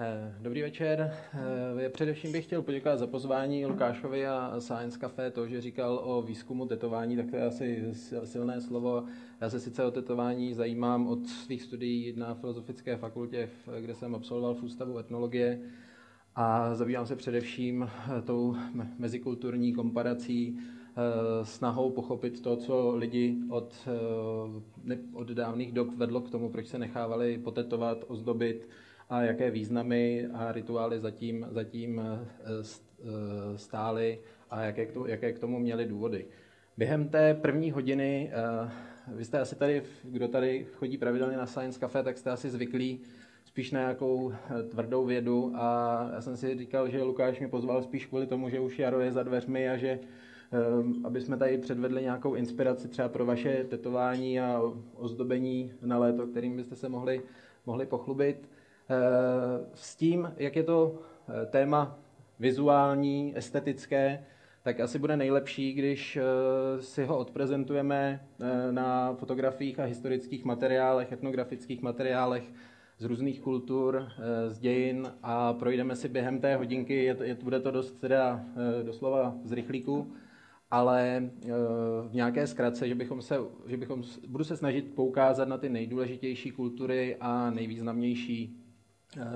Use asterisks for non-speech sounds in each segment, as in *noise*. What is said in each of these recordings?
Eh, dobrý večer. Eh, především bych chtěl poděkovat za pozvání Lukášovi a Science Café. To, že říkal o výzkumu tetování, tak to je asi silné slovo. Já se sice o tetování zajímám od svých studií na Filozofické fakultě, kde jsem absolvoval v Ústavu etnologie a zabývám se především tou mezikulturní komparací, snahou pochopit to, co lidi od, od dávných dob vedlo k tomu, proč se nechávali potetovat, ozdobit, a jaké významy a rituály zatím, zatím eh, eh, stály a jaké k, tomu, jaké k tomu měly důvody. Během té první hodiny, eh, vy jste asi tady, kdo tady chodí pravidelně na Science Cafe, tak jste asi zvyklí spíš na nějakou tvrdou vědu a já jsem si říkal, že Lukáš mě pozval spíš kvůli tomu, že už jaro je za dveřmi a že aby jsme tady předvedli nějakou inspiraci třeba pro vaše tetování a ozdobení na léto, kterým byste se mohli, mohli pochlubit. Eh, s tím, jak je to eh, téma vizuální, estetické, tak asi bude nejlepší, když eh, si ho odprezentujeme na fotografiích a historických materiálech, etnografických materiálech z různých kultur, z dějin a projdeme si během té hodinky, je, je, bude to dost teda doslova z rychlíku, ale v nějaké zkratce, že bychom se, že bychom, budu se snažit poukázat na ty nejdůležitější kultury a nejvýznamnější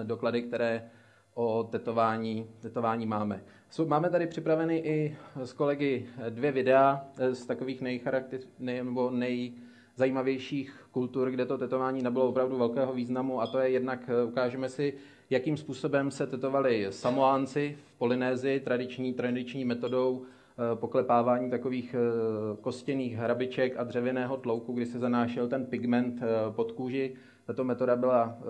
doklady, které o tetování, tetování máme. Máme tady připraveny i s kolegy dvě videa eh, z takových nejcharakter, nej, nebo nejzajímavějších kultur, kde to tetování nebylo opravdu velkého významu a to je jednak, eh, ukážeme si, jakým způsobem se tetovali Samoánci v Polynézii tradiční, tradiční metodou poklepávání takových kostěných hrabiček a dřevěného tlouku, kdy se zanášel ten pigment pod kůži tato metoda byla eh,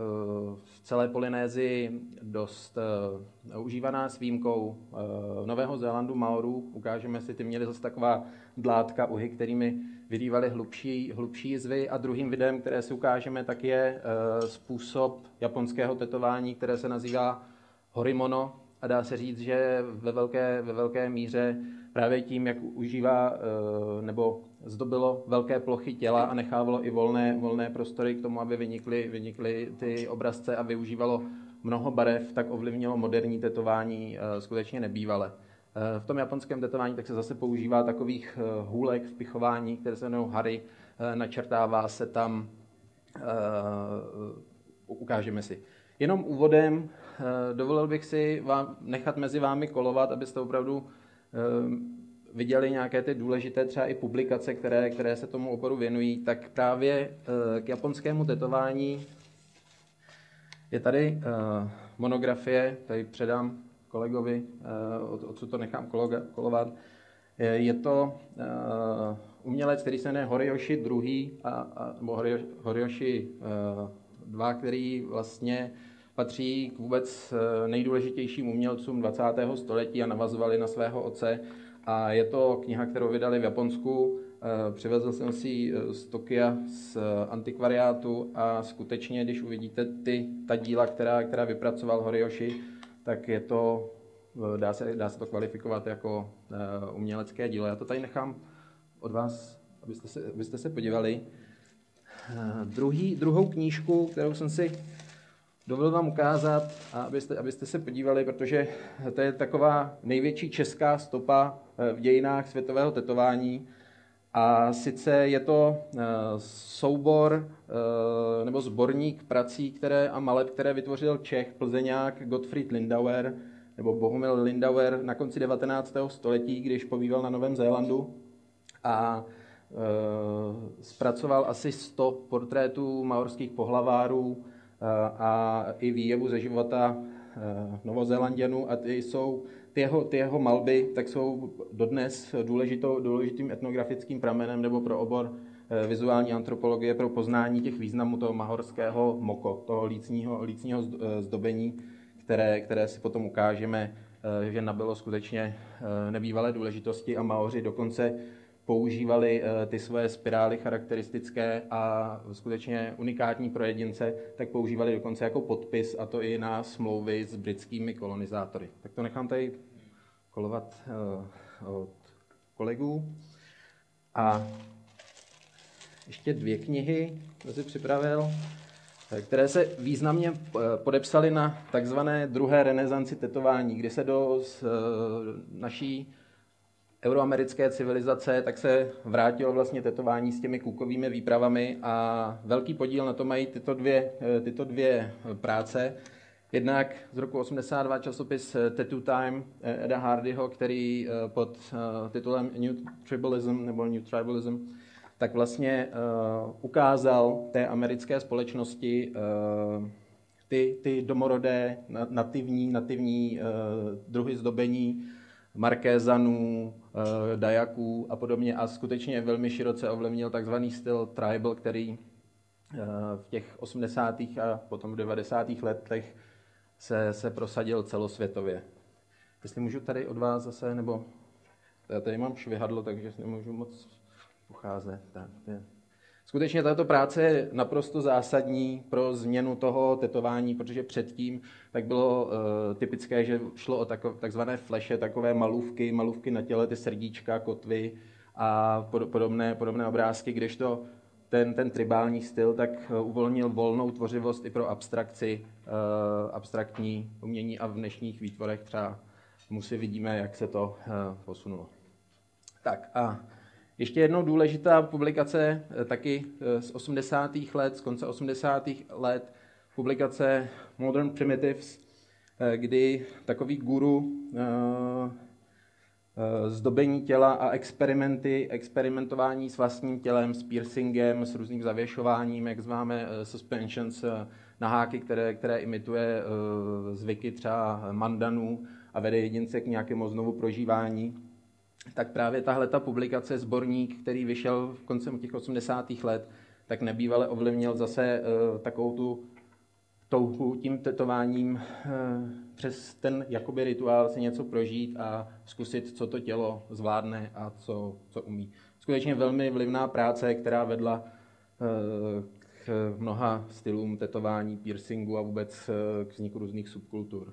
v celé Polynézii dost eh, užívaná s výjimkou eh, Nového Zélandu, Maorů. Ukážeme si, ty měli zase taková dlátka, uhy, kterými vyrývali hlubší, hlubší jizvy. A druhým videem, které si ukážeme, tak je způsob japonského tetování, které se nazývá horimono. A dá se říct, že ve velké, ve velké míře právě tím, jak užívá nebo zdobilo velké plochy těla a nechávalo i volné, volné prostory k tomu, aby vynikly, vynikly ty obrazce a využívalo mnoho barev, tak ovlivnilo moderní tetování eh, skutečně nebývale. Eh, v tom japonském tetování tak se zase používá takových eh, hůlek v pichování, které se jmenují hary, načrtává se tam, ukážeme si. Jenom úvodem dovolil bych si vám nechat mezi vámi kolovat, abyste opravdu viděli nějaké ty důležité třeba i publikace, které, které se tomu oboru věnují, tak právě eh, k japonskému tetování je tady eh, monografie, tady předám kolegovi, eh, odsud to nechám kolovat. Je to umělec, který se jmenuje Horiyoshi II, a, a, nebo Horiyoshi II, který vlastně patří k vůbec nejdůležitějším umělcům 20. století a navazovali na svého otce a je to kniha, kterou vydali v Japonsku. Eh, přivezl jsem si eh, z Tokia z antikvariátu a skutečně, když uvidíte ty, ta díla, která, která vypracoval Horiyoshi, tak je to, eh, dá se, dá se to kvalifikovat jako umělecké dílo. Já to tady nechám od vás, abyste se, abyste se podívali. Druhý, druhou knížku, kterou jsem si dovolil vám ukázat, abyste, abyste se podívali, protože to je taková největší česká stopa eh, v dějinách světového tetování. A sice je to eh, soubor eh, nebo sborník prací které, a maleb, které vytvořil Čech, plzeňák Gottfried Lindauer, nebo Bohumil Lindauer na konci 19. století, když pobýval na Novém Zélandu. A zpracoval asi 100 portrétů maorských pohlavárů, a i výjevu ze života eh, Novozélanděnů a ty jsou ty jeho, ty jeho malby tak jsou dodnes důležitou, důležitým etnografickým pramenem nebo pro obor eh, vizuální antropologie pro poznání těch významů toho mahorského moko, toho lícního, lícního eh, zdobení, které, které si potom ukážeme, že nabylo skutečně nebývalé důležitosti a Maoři dokonce používali eh, ty svoje spirály charakteristické a skutečně unikátní pro jedince, tak používali dokonce jako podpis, a to i na smlouvy s britskými kolonizátory. Tak to nechám tady kolovat eh, od kolegů. A ještě dvě knihy, které si připravil. které se významně podepsaly na takzvané druhé renesanci tetování, kdy se do naší euroamerické civilizace, tak se vrátilo vlastně tetování s těmi kukovými výpravami a velký podíl na to mají tyto dvě, tyto dvě práce. Jednak z roku 82 časopis Tattoo Time Eda Hardyho, který pod titulem New Tribalism nebo New Tribalism tak vlastně ukázal té americké společnosti ty, ty domorodé, nativní, nativní uh, druhy zdobení, markézanů, dajaků a podobně a skutečně velmi široce ovlivnil takzvaný styl tribal, který uh, v těch 80. a potom v 90. letech se, se prosadil celosvětově. Jestli můžu tady od vás zase, nebo já tady mám švihadlo, takže nemůžu moc pocházet. Tak, je. Skutečně tato práce je naprosto zásadní pro změnu toho tetování, protože předtím tak bylo uh, typické, že šlo o tako, takzvané fleše, takové malůvky, malůvky na těle, ty srdíčka, kotvy a podobné, podobné obrázky, kdežto ten, ten tribální styl tak eh, uvolnil volnou tvořivost i pro abstrakci, uh, abstraktní umění a v dnešních výtvorech třeba mu si vidíme, jak se to uh, posunulo. Tak a ještě jednou důležitá publikace eh, taky eh, z 80. let, z konce 80. let, publikace Modern Primitives, eh, kdy takový guru zdobení těla a experimenty, experimentování s vlastním tělem, s piercingem, s různým zavěšováním, jak zváme suspensions na háky, které, které imituje zvyky třeba mandanů a vede jedince k nějakému znovu prožívání tak právě tahle ta publikace, sborník, který vyšel v koncem těch 80. let, tak nebývale ovlivnil zase uh, takovou tu touhu tím tetováním uh, přes ten jakoby rituál si něco prožít a zkusit, co to tělo zvládne a co, co umí. Skutečně velmi vlivná práce, která vedla uh, k mnoha stylům tetování, piercingu a vůbec k vzniku různých subkultur.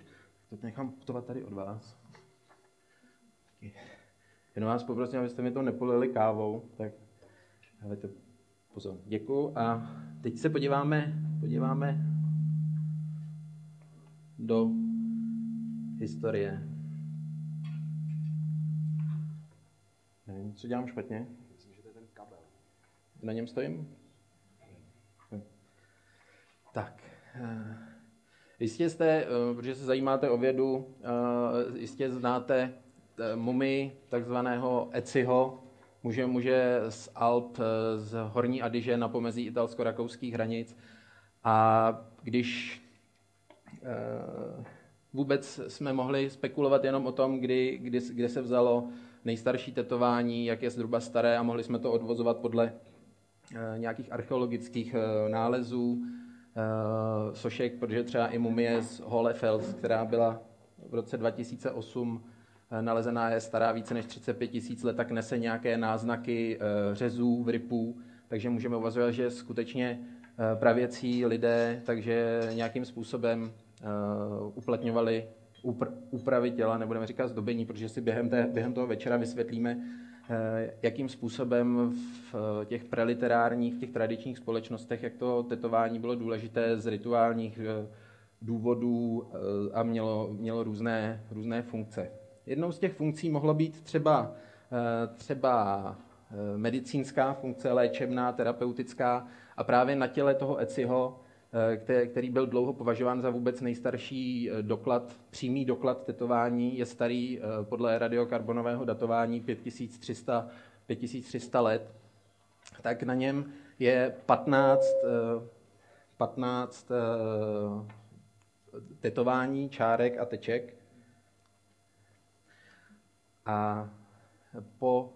To nechám putovat tady od vás. Jenom vás poprosím, abyste mi to nepolili kávou, tak to pozor. Děkuju a teď se podíváme, podíváme do historie. Nevím, co dělám špatně. Myslím, že to je ten kabel. Na něm stojím? Tak. Eh, jistě jste, eh, protože se zajímáte o vědu, eh, jistě znáte mumii takzvaného Eciho, muže, muže z Alp, eh, z Horní Adyže na pomezí italsko-rakouských hranic. A když eh, vůbec jsme mohli spekulovat jenom o tom, kdy, kdy, kde se vzalo nejstarší tetování, jak je zhruba staré a mohli jsme to odvozovat podle nějakých archeologických nálezů, sošek, protože třeba i mumie z Holefels, která byla v roce 2008 Eh, nalezená je stará více než 35 tisíc let, tak nese nějaké náznaky eh, řezů, vrypů, takže můžeme uvažovat, že skutečně eh, pravěcí lidé, takže nějakým způsobem uplatňovali úpravy těla, nebudeme říkat zdobení, protože si během, té, během toho večera vysvětlíme, jakým způsobem v těch preliterárních, těch tradičních společnostech, jak to tetování bylo důležité z rituálních důvodů a mělo, mělo různé, různé funkce. Jednou z těch funkcí mohlo být třeba, eh, třeba eh, medicínská funkce, léčebná, terapeutická a právě na těle toho Eciho, eh, který byl dlouho považován za vůbec nejstarší doklad, přímý doklad tetování, je starý podle radiokarbonového datování 5300, 5300 let, tak na něm je 15, 15 tetování, čárek a teček, a po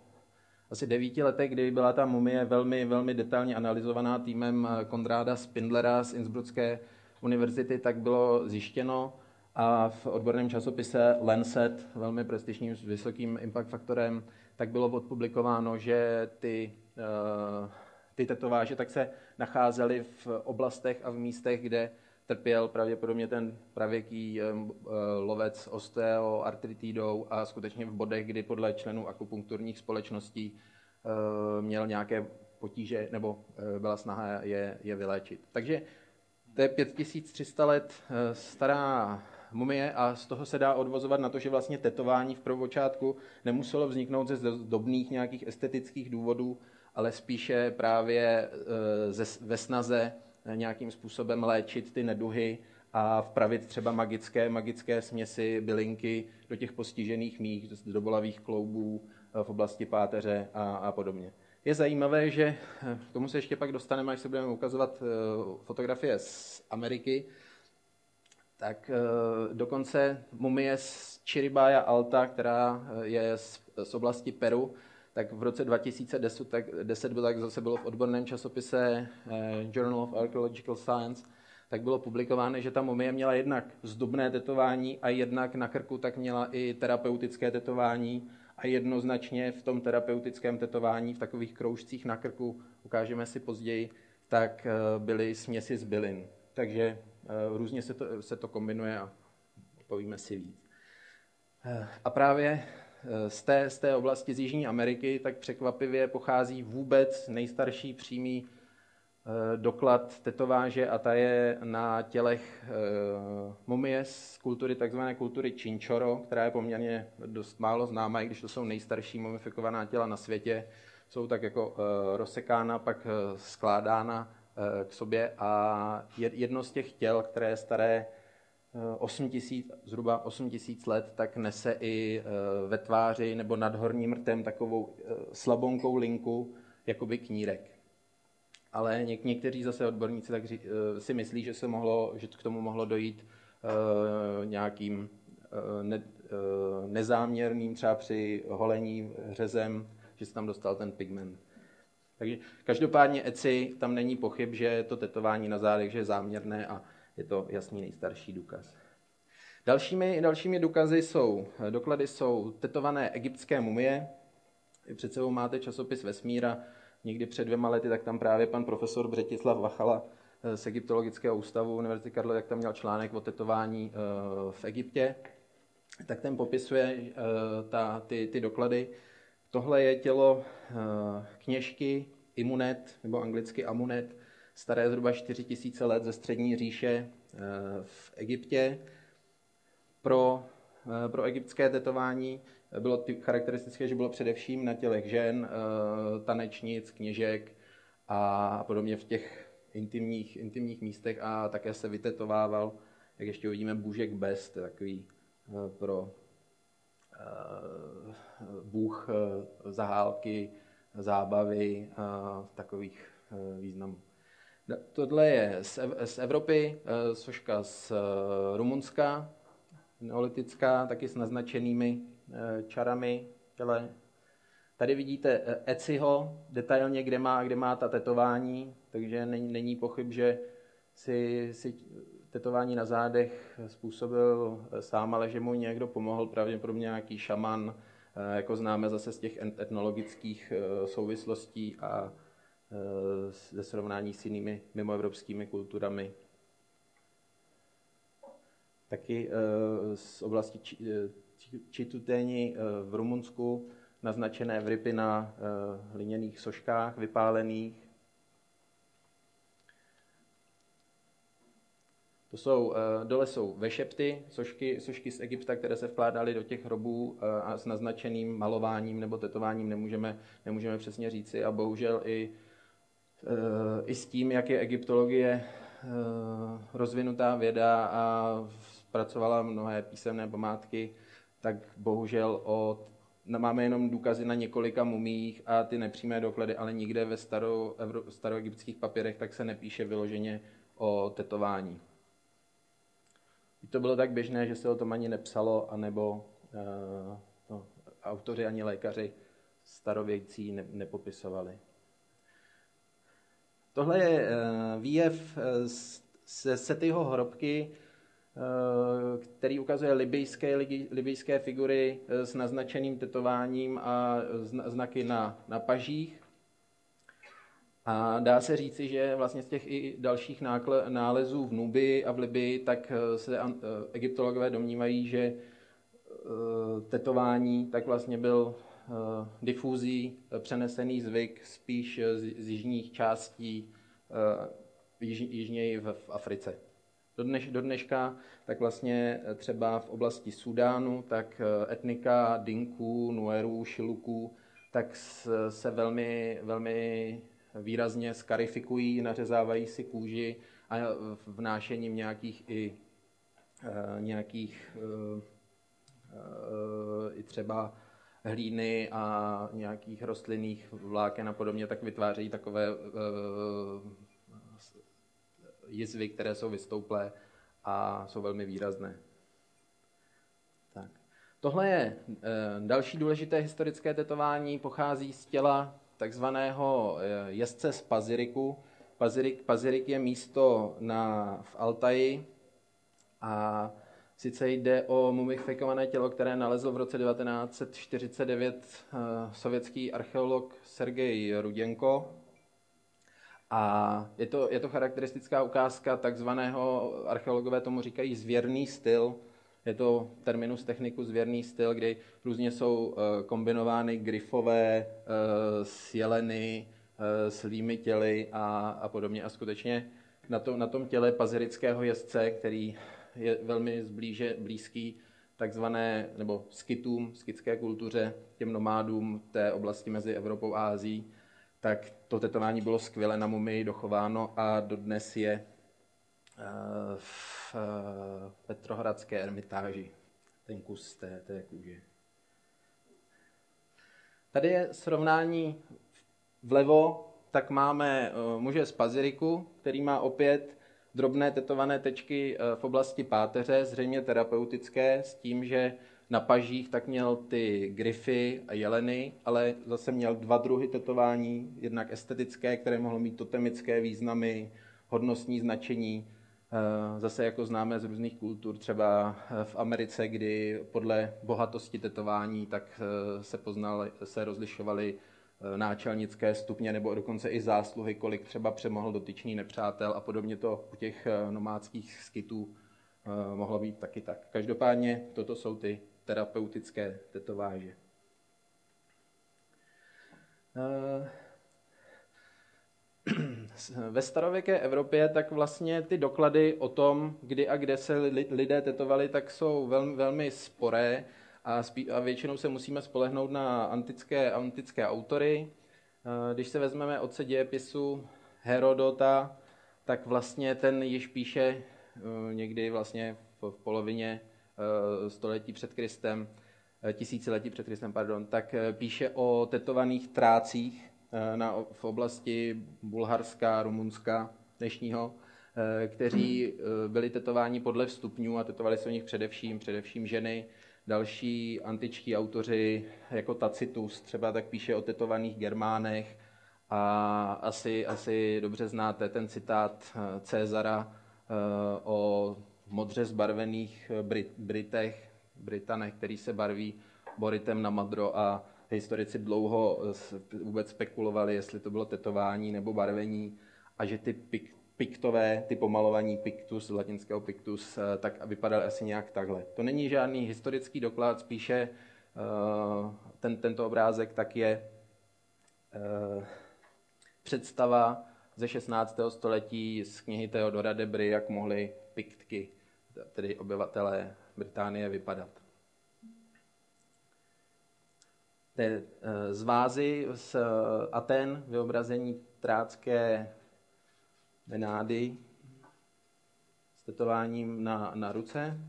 asi devíti letech, kdy byla ta mumie velmi, velmi detailně analyzovaná týmem Kondráda Spindlera z Innsbrucké univerzity, tak bylo zjištěno. A v odborném časopise Lancet, velmi prestižním s vysokým impact faktorem, tak bylo odpublikováno, že ty, eh, ty tetováže tak se nacházely v oblastech a v místech, kde trpěl pravděpodobně ten pravěký eh, lovec osteoartritidou a skutečně v bodech, kdy podle členů akupunkturních společností eh, měl nějaké potíže nebo eh, byla snaha je, je vyléčit. Takže To je 5300 let stará mumie a z toho se dá odvozovat na to, že vlastně tetování v prvopočátku nemuselo vzniknout ze zdobných nějakých estetických důvodů, ale spíše právě ze, ve snaze nějakým způsobem léčit ty neduhy a vpravit třeba magické, magické směsi, bylinky do těch postižených míst, do bolavých kloubů v oblasti páteře a, a podobně. Je zajímavé, že k tomu se ještě pak dostaneme, až se budeme ukazovat fotografie z Ameriky, tak dokonce mumie z Chiribaya Alta, která je z, z oblasti Peru, tak v roce 2010 tak 10 bylo, tak zase bylo v odborném časopise Journal of Archaeological Science, tak bylo publikováno, že ta mumie měla jednak zdobné tetování a jednak na krku tak měla i terapeutické tetování a jednoznačně v tom terapeutickém tetování, v takových kroužcích na krku, ukážeme si později, tak byly směsi z bylin. Takže různě se to, se to kombinuje a povíme si víc. A právě z té, z té oblasti z Jižní Ameriky tak překvapivě pochází vůbec nejstarší přímý doklad tetováže a ta je na tělech mumie z kultury, takzvané kultury Chinchoro, která je poměrně dost málo známá, i když to jsou nejstarší mumifikovaná těla na světě. Jsou tak jako rozsekána, pak skládána k sobě a jedno z těch těl, které je staré 8 tisíc, zhruba 8 tisíc let, tak nese i ve tváři nebo nad horním rtem takovou slabonkou linku, jakoby knírek. Ale něk, někteří zase odborníci tak si myslí, že, se mohlo, že k tomu mohlo dojít nějakým ne, nezáměrným, třeba při holení řezem, že se tam dostal ten pigment. Takže každopádně ECI, tam není pochyb, že to tetování na zádech že je záměrné a je to jasný nejstarší důkaz. Dalšími, dalšími důkazy jsou, doklady jsou tetované egyptské mumie. Před sebou máte časopis Vesmíra, někdy před dvěma lety, tak tam právě pan profesor Břetislav Vachala z Egyptologického ústavu Univerzity Karlovy, jak tam měl článek o tetování v Egyptě, tak ten popisuje ta, ty, ty doklady. Tohle je tělo kněžky Imunet, nebo anglicky Amunet, staré zhruba 4000 let ze střední říše v Egyptě. Pro, pro egyptské tetování bylo charakteristické, že bylo především na tělech žen, tanečnic, kněžek a podobně v těch intimních, intimních místech a také se vytetovával, jak ještě uvidíme, bůžek Best, takový pro bůh zahálky, zábavy takových významů. Tohle je z Evropy, soška z Rumunska, neolitická, taky s naznačenými čarami těle. Tady vidíte Eciho detailně, kde má, kde má ta tetování, takže není, není pochyb, že si, si tetování na zádech způsobil sám, ale že mu někdo pomohl, pravděpodobně nějaký šaman, jako známe zase z těch etnologických souvislostí a ze srovnání s jinými mimoevropskými kulturami. Taky z oblasti Čituténi v Rumunsku, naznačené vrypy na hliněných soškách vypálených. To jsou, dole jsou vešepty, sošky, sošky z Egypta, které se vkládaly do těch hrobů a s naznačeným malováním nebo tetováním nemůžeme, nemůžeme přesně říci. A bohužel i, i s tím, jak je egyptologie rozvinutá věda a zpracovala mnohé písemné památky, tak bohužel o, máme jenom důkazy na několika mumích a ty nepřímé doklady, ale nikde ve staro, staroegyptských papírech tak se nepíše vyloženě o tetování. To bylo tak běžné, že se o tom ani nepsalo, anebo uh, no, autoři ani lékaři starověkcí ne, nepopisovali. Tohle je uh, výjev ze Setyho hrobky, uh, který ukazuje libijské, libijské figury s naznačeným tetováním a znaky na, na pažích. A dá se říci, že vlastně z těch i dalších nálezů v Nubii a v Libii, tak se egyptologové domnívají, že tetování tak vlastně byl difuzí, přenesený zvyk spíš z, z jižních částí již, jižněji v, v Africe. Do, dneš, do dneška tak vlastně třeba v oblasti Sudánu, tak etnika Dinků, Nuerů, Šiluků, tak se velmi, velmi výrazně skarifikují, nařezávají si kůži a vnášením nějakých i nějakých i třeba hlíny a nějakých rostlinných vláken a podobně, tak vytvářejí takové jizvy, které jsou vystouplé a jsou velmi výrazné. Tak. Tohle je další důležité historické tetování, pochází z těla takzvaného jezdce z Paziriku. Pazirik, Pazirik je místo na, v Altaji a Sice jde o mumifikované tělo, které nalezl v roce 1949 uh, eh, sovětský archeolog Sergej Ruděnko. A je to, je to charakteristická ukázka takzvaného, archeologové tomu říkají zvěrný styl. Je to terminus technicus zvěrný styl, kdy různě jsou uh, kombinovány grifové uh, s jeleny, s lými těly a, a podobně. A skutečně na, to, na tom těle pazirického jezdce, který je velmi zblíže, blízký takzvané, nebo skytům, skytské kultuře, těm nomádům té oblasti mezi Evropou a Ázií, tak to tetování bylo skvěle na mumii dochováno a dodnes je eh, v eh, Petrohradské ermitáži, ten kus té, té kůže. Tady je srovnání vlevo, tak máme eh, muže z Paziriku, který má opět drobné tetované tečky eh, v oblasti páteře, zřejmě terapeutické, s tím, že na pažích tak měl ty gryfy a jeleny, ale zase měl dva druhy tetování, jednak estetické, které mohlo mít totemické významy, hodnostní značení, eh, zase jako známe z různých kultur, třeba eh, v Americe, kdy podle bohatosti tetování tak se poznali, se rozlišovaly náčelnické stupně nebo dokonce i zásluhy, kolik třeba přemohl dotyčný nepřátel a podobně to u těch eh, nomádských skytů eh, mohlo být taky tak. Každopádně toto jsou ty terapeutické tetováže. *clears throat* Ve starověké Evropě tak vlastně ty doklady o tom, kdy a kde se lidé tetovali, tak jsou velmi, velmi sporé a, spí, a většinou se musíme spolehnout na antické, antické autory. Eh, když se vezmeme od dějepisu Herodota, tak vlastně ten již píše eh, někdy vlastně v, polovině eh, století před Kristem, tisíciletí před Kristem, pardon, tak píše o tetovaných trácích na, v oblasti Bulharska, Rumunska dnešního, kteří byli tetováni podle vstupňů a tetovali se o nich především, především ženy, Další antičtí autoři, jako Tacitus, třeba tak píše o tetovaných Germánech a asi, asi dobře znáte ten citát eh, Cezara eh, o modře zbarvených Brit, Britech, Britanech, který se barví boritem na madro a historici dlouho vůbec spekulovali, jestli to bylo tetování nebo barvení a že ty piktové, ty pomalovaní pictus, z latinského pictus, eh, tak vypadaly asi nějak takhle. To není žádný historický doklad, spíše eh, ten, tento obrázek tak je eh, představa ze 16. století z knihy Theodora Debry, jak mohly piktky, tedy obyvatelé Británie, vypadat. Z vázy z Aten vyobrazení trácké Benády s tetováním na, na ruce.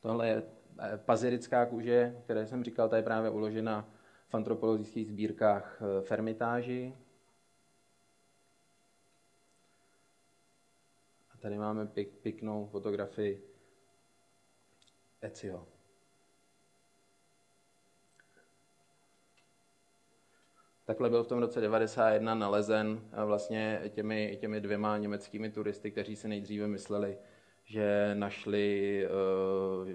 Tohle je eh, pazirická kůže, které jsem říkal, ta je právě uložena v antropologických sbírkách eh, Fermitáži. A tady máme pěk, pěknou fotografii Ecio. Takhle byl v tom roce 91 nalezen vlastně těmi, těmi dvěma německými turisty, kteří si nejdříve mysleli, že našli uh,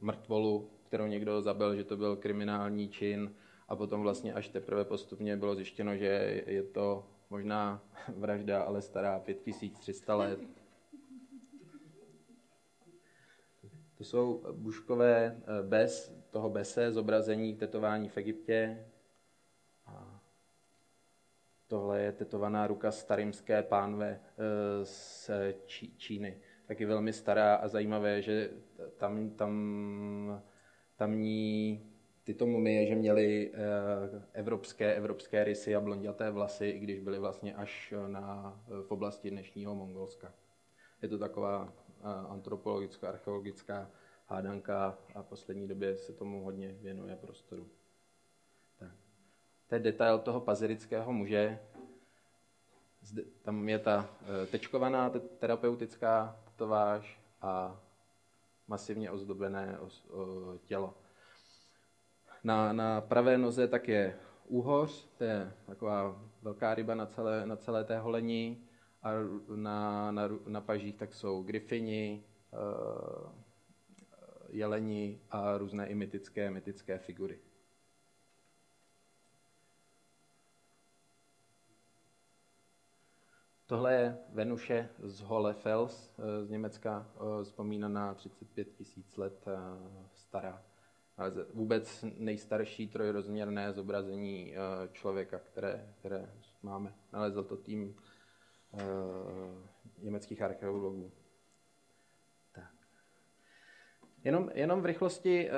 mrtvolu, kterou někdo zabil, že to byl kriminální čin a potom vlastně až teprve postupně bylo zjištěno, že je to možná *laughs* vražda, ale stará 5300 let. To jsou buškové eh, bez toho bese, zobrazení tetování v Egyptě, Tohle je tetovaná ruka starimské pánve z Číny. Taky velmi stará a zajímavé, že tam, tam tamní tyto mumie, že měly evropské, evropské rysy a blonděté vlasy, i když byly vlastně až na, v oblasti dnešního Mongolska. Je to taková antropologická, archeologická hádanka a v poslední době se tomu hodně věnuje prostoru. To je detail toho pazirického muže. Zde, tam je ta e, tečkovaná terapeutická tetováž a masivně ozdobené os, o, tělo. Na, na pravé noze tak je úhoř, to je taková velká ryba na celé, na celé té holení a na, na, na pažích tak jsou grifini, uh, jeleni a různé i mytické, mytické figury. Tohle je Venuše z Hohlefels eh, z Německa, eh, vzpomínaná 35 tisíc let stará. Ale vůbec nejstarší trojrozměrné zobrazení člověka, které, které máme. Nalezl to tým Eh, německých archeologů. Jenom, jenom v rychlosti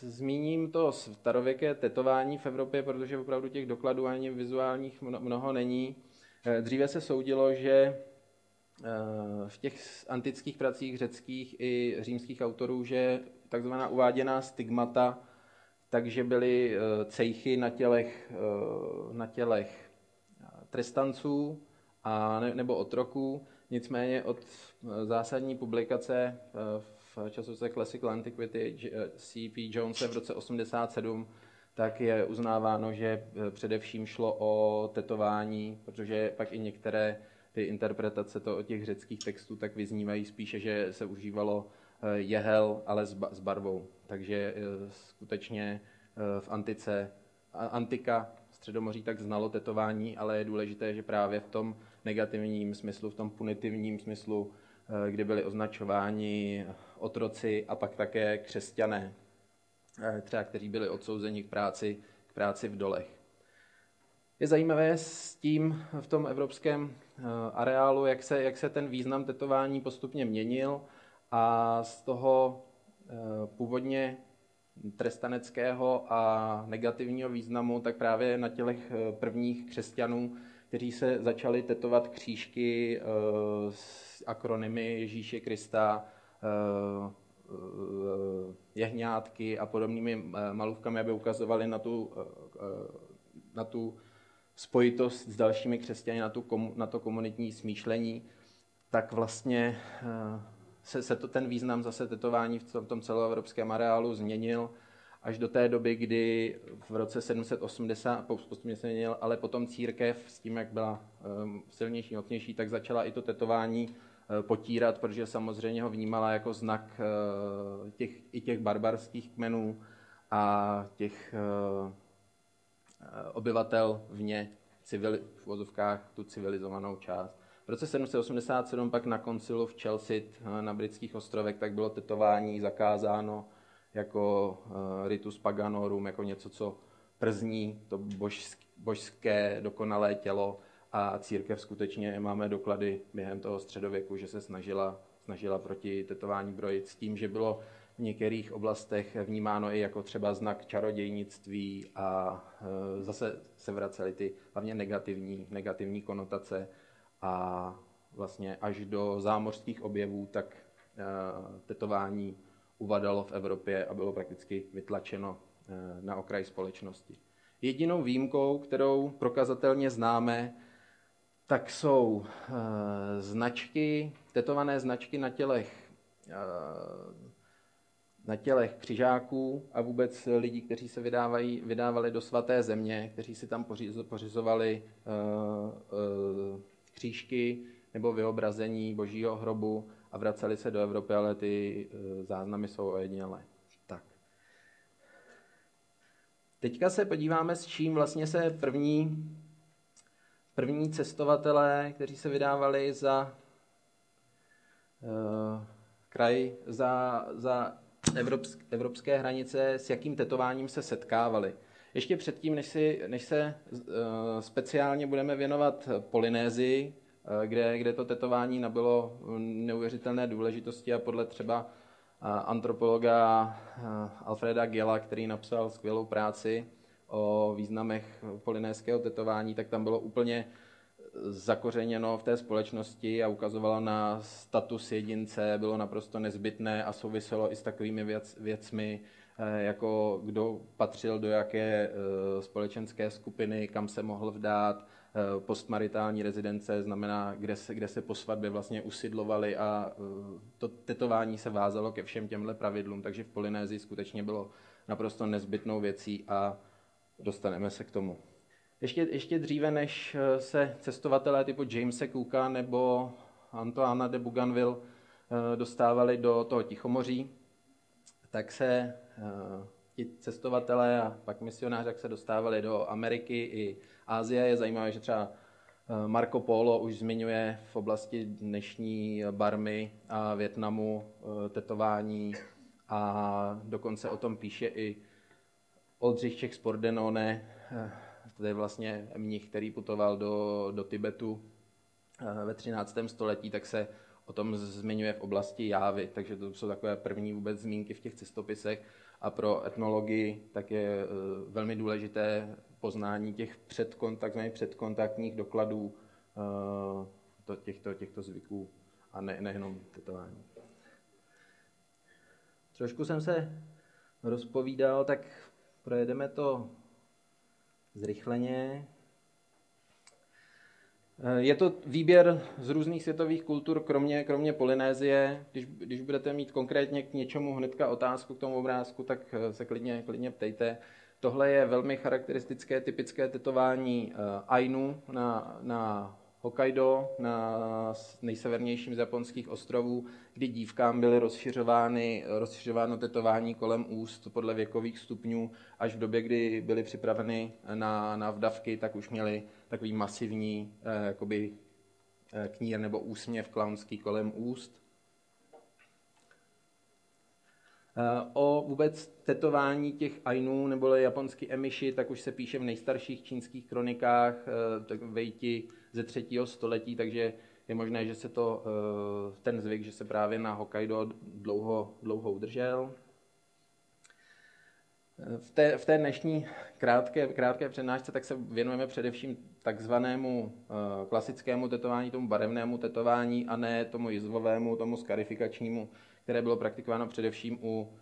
zmíním to starověké tetování v Evropě, protože opravdu těch dokladů ani vizuálních mnoho není. E, dříve se soudilo, že e, v těch antických pracích řeckých i římských autorů, že takzvaná uváděná stigmata, takže byly cejchy na tělech, na tělech trestanců, a ne, nebo otroků. Nicméně od eh, zásadní publikace eh, v časopise Classical Antiquity eh, C.P. Jones v roce 87 tak je uznáváno, že především šlo o tetování, protože pak i některé ty interpretace to, těch řeckých textů tak vyznívají spíše, že se užívalo jehel, ale s barvou. Takže skutečně v antice, antika Středomoří tak znalo tetování, ale je důležité, že právě v tom negativním smyslu, v tom punitivním smyslu, eh, kdy byli označováni otroci a pak také křesťané, eh, třeba kteří byli odsouzeni k práci, k práci v dolech. Je zajímavé s tím v tom evropském eh, areálu, jak se, jak se ten význam tetování postupně měnil a z toho původně trestaneckého a negativního významu, tak právě na tělech prvních křesťanů kteří se začali tetovat křížky s akronymy Ježíše Krista, jehňátky a podobnými malůvkami, aby ukazovali na tu, na tu spojitost s dalšími křesťany, na, tu, na to komunitní smýšlení, tak vlastně se, se to, ten význam zase tetování v tom, tom celoevropském areálu změnil až do té doby, kdy v roce 780 postupně se měnil, ale potom církev s tím, jak byla ehm, silnější, mocnější, tak začala i to tetování eh, potírat, protože samozřejmě ho vnímala jako znak eh, těch, i těch barbarských kmenů a těch eh, obyvatel vně civili, v vozovkách tu civilizovanou část. V roce 787 pak na koncilu v Chelsea na britských ostrovech tak bylo tetování zakázáno jako ritus paganorum, jako něco, co przní to božské, božské dokonalé tělo a církev skutečně máme doklady během toho středověku, že se snažila, snažila proti tetování brojit s tím, že bylo v některých oblastech vnímáno i jako třeba znak čarodějnictví a uh, zase se vracely ty hlavně negativní, negativní konotace a vlastně až do zámořských objevů, tak uh, tetování uvadalo v Evropě a bylo prakticky vytlačeno eh, na okraj společnosti. Jedinou výjimkou, kterou prokazatelně známe, tak jsou eh, značky, tetované značky na tělech, eh, na tělech křižáků a vůbec lidí, kteří se vydávají, vydávali do svaté země, kteří si tam pořizovali křížky nebo vyobrazení božího hrobu a vraceli se do Evropy, ale ty eh, záznamy jsou ojedinělé. Tak. Teďka se podíváme, s čím vlastně se první, první cestovatelé, kteří se vydávali za uh, kraj, za, za evropské, evropské hranice, s jakým tetováním se setkávali. Ještě předtím, než, si, než se speciálně budeme věnovat Polynézii, kde, kde to tetování nabylo neuvěřitelné důležitosti a podle třeba antropologa Alfreda Gela, který napsal skvělou práci o významech polinéského tetování, tak tam bylo úplně zakořeněno v té společnosti a ukazovalo na status jedince, bylo naprosto nezbytné a souviselo i s takovými věc, věcmi, eh, jako kdo patřil do jaké eh, společenské skupiny, kam se mohl vdát, eh, postmaritální rezidence znamená, kde se, kde se po svatbě vlastně usidlovali a to tetování se vázalo ke všem těmhle pravidlům, takže v Polynézii skutečně bylo naprosto nezbytnou věcí a dostaneme se k tomu. Ještě, ještě dříve, než eh, se cestovatelé typu Jamesa Cooka nebo Antoana de Bougainville eh, dostávali do toho Tichomoří, tak se eh, ti cestovatelé a pak misionáři se dostávali do Ameriky i Asie. Je zajímavé, že třeba Marco Polo už zmiňuje v oblasti dnešní Barmy a Větnamu tetování a dokonce o tom píše i Oldřich Čech z Pordenone, to je vlastně mnich, který putoval do, do Tibetu eh, ve 13. století, tak se o tom zmiňuje v oblasti Jávy, takže to jsou takové první vůbec zmínky v těch cestopisech a pro etnologii tak je eh, velmi důležité poznání těch předkontakt, předkontaktních dokladů eh, těchto, těchto zvyků a ne, nejenom tetování. Trošku jsem se rozpovídal, tak projedeme to zrychleně. Eh, je to výběr z různých světových kultur, kromě, kromě Polynézie. Když, když budete mít konkrétně k něčemu hnedka otázku k tomu obrázku, tak eh, se klidně, klidně ptejte. Tohle je velmi charakteristické, typické tetování uh, Ainu na, na Hokkaido, na nejsevernějším z japonských ostrovů, kdy dívkám byly rozšiřovány, rozšiřováno tetování kolem úst podle věkových stupňů, až v době, kdy byly připraveny na, na vdavky, tak už měly takový masivní eh, jakoby, eh, knír nebo úsměv klaunský kolem úst. Eh, o vůbec tetování těch Ainů nebo japonský emiši, tak už se píše v nejstarších čínských kronikách, eh, tak vejti ze třetího století, takže je možné, že se to, eh, ten zvyk, že se právě na Hokkaido dlouho, dlouho udržel. V té, v té dnešní krátké, krátké přednášce tak se věnujeme především takzvanému klasickému tetování, tomu barevnému tetování a ne tomu jizvovému, tomu skarifikačnímu které bylo praktikováno především u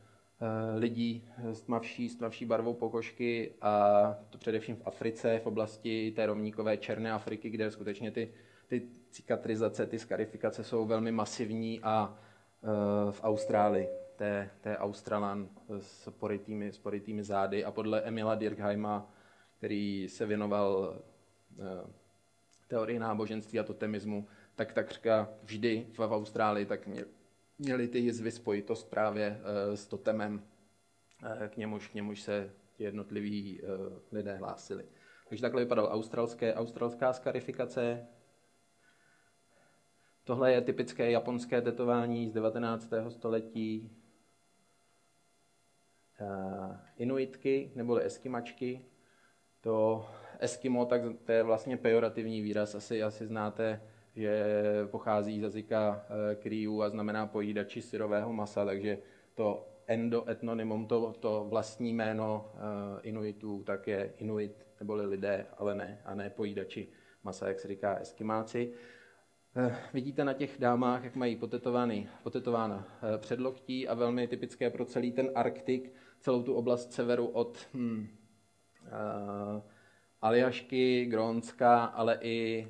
eh, lidí s tmavší, s tmavší barvou pokožky a to především v Africe, v oblasti té rovníkové Černé Afriky, kde skutečně ty, ty cicatrizace, ty skarifikace jsou velmi masivní a eh, v Austrálii, té, té Australan s porytými, s porytými zády. A podle Emila Dirkheima, který se věnoval eh, teorii náboženství a totemismu, tak takřka vždy v Austrálii tak měli ty jizvy spojitost právě eh, s totemem, eh, k němuž, k němuž se ti jednotliví eh, lidé hlásili. Takže takhle vypadala australské, australská skarifikace. Tohle je typické japonské tetování z 19. století. Inuitky neboli eskimačky. To eskimo, tak to je vlastně pejorativní výraz, asi, asi znáte že pochází z jazyka eh, Kriů a znamená pojídači syrového masa, takže to endoetnonymum, to, to vlastní jméno uh, Inuitů, tak je Inuit, neboli lidé, ale ne, a ne pojídači masa, jak se říká eskimáci. Uh, vidíte na těch dámách, jak mají potetovaný, potetována uh, předloktí a velmi typické pro celý ten Arktik, celou tu oblast severu od hm, Aljašky, Grónska, ale i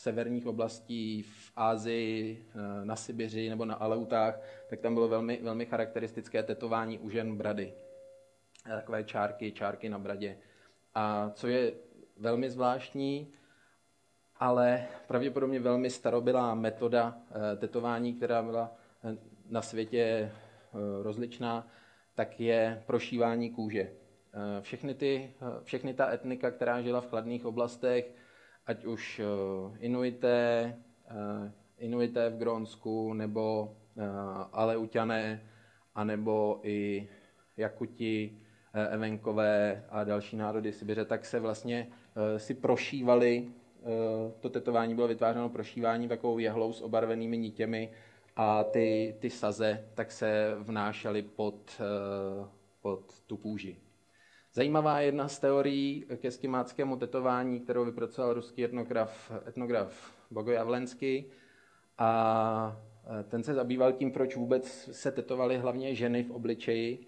severních oblastí v Ázii, eh, na Sibiři nebo na Aleutách, tak tam bylo velmi, velmi charakteristické tetování u žen brady. Eh, takové čárky, čárky na bradě. A co je velmi zvláštní, ale pravděpodobně velmi starobylá metoda eh, tetování, která byla na světě rozličná, tak je prošívání kůže. Všechny, ty, všechny ta etnika, která žila v chladných oblastech, ať už eh, Inuité, eh, Inuité v Grónsku, nebo eh, Aleutiané, anebo i Jakuti, Evenkové a další národy Sibiře, tak se vlastně si prošívali, to tetování bylo vytvářeno prošívání takovou jehlou s obarvenými nítěmi a ty, ty saze tak se vnášely pod, pod tu kůži. Zajímavá je jedna z teorií ke skimáckému tetování, kterou vypracoval ruský etnograf, etnograf Bogoj Avlensky. A e, ten se zabýval tím, proč vůbec se tetovaly hlavně ženy v obličeji.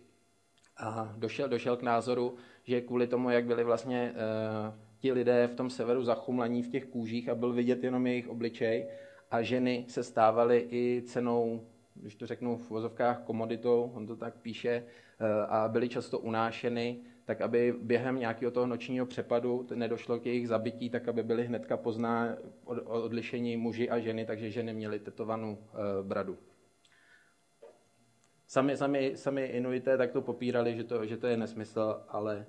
A došel, došel k názoru, že kvůli tomu, jak byli vlastně uh, ti lidé v tom severu zachumlaní v těch kůžích a byl vidět jenom jejich obličej, a ženy se stávaly i cenou, když to řeknu v vozovkách, komoditou, on to tak píše, uh, a byly často unášeny tak aby během nějakého toho nočního přepadu nedošlo k jejich zabití, tak aby byly hnedka pozná odlišení muži a ženy, takže ženy měly tetovanou uh, bradu. Sami, sami, sami Inuité tak to popírali, že to, že to je nesmysl, ale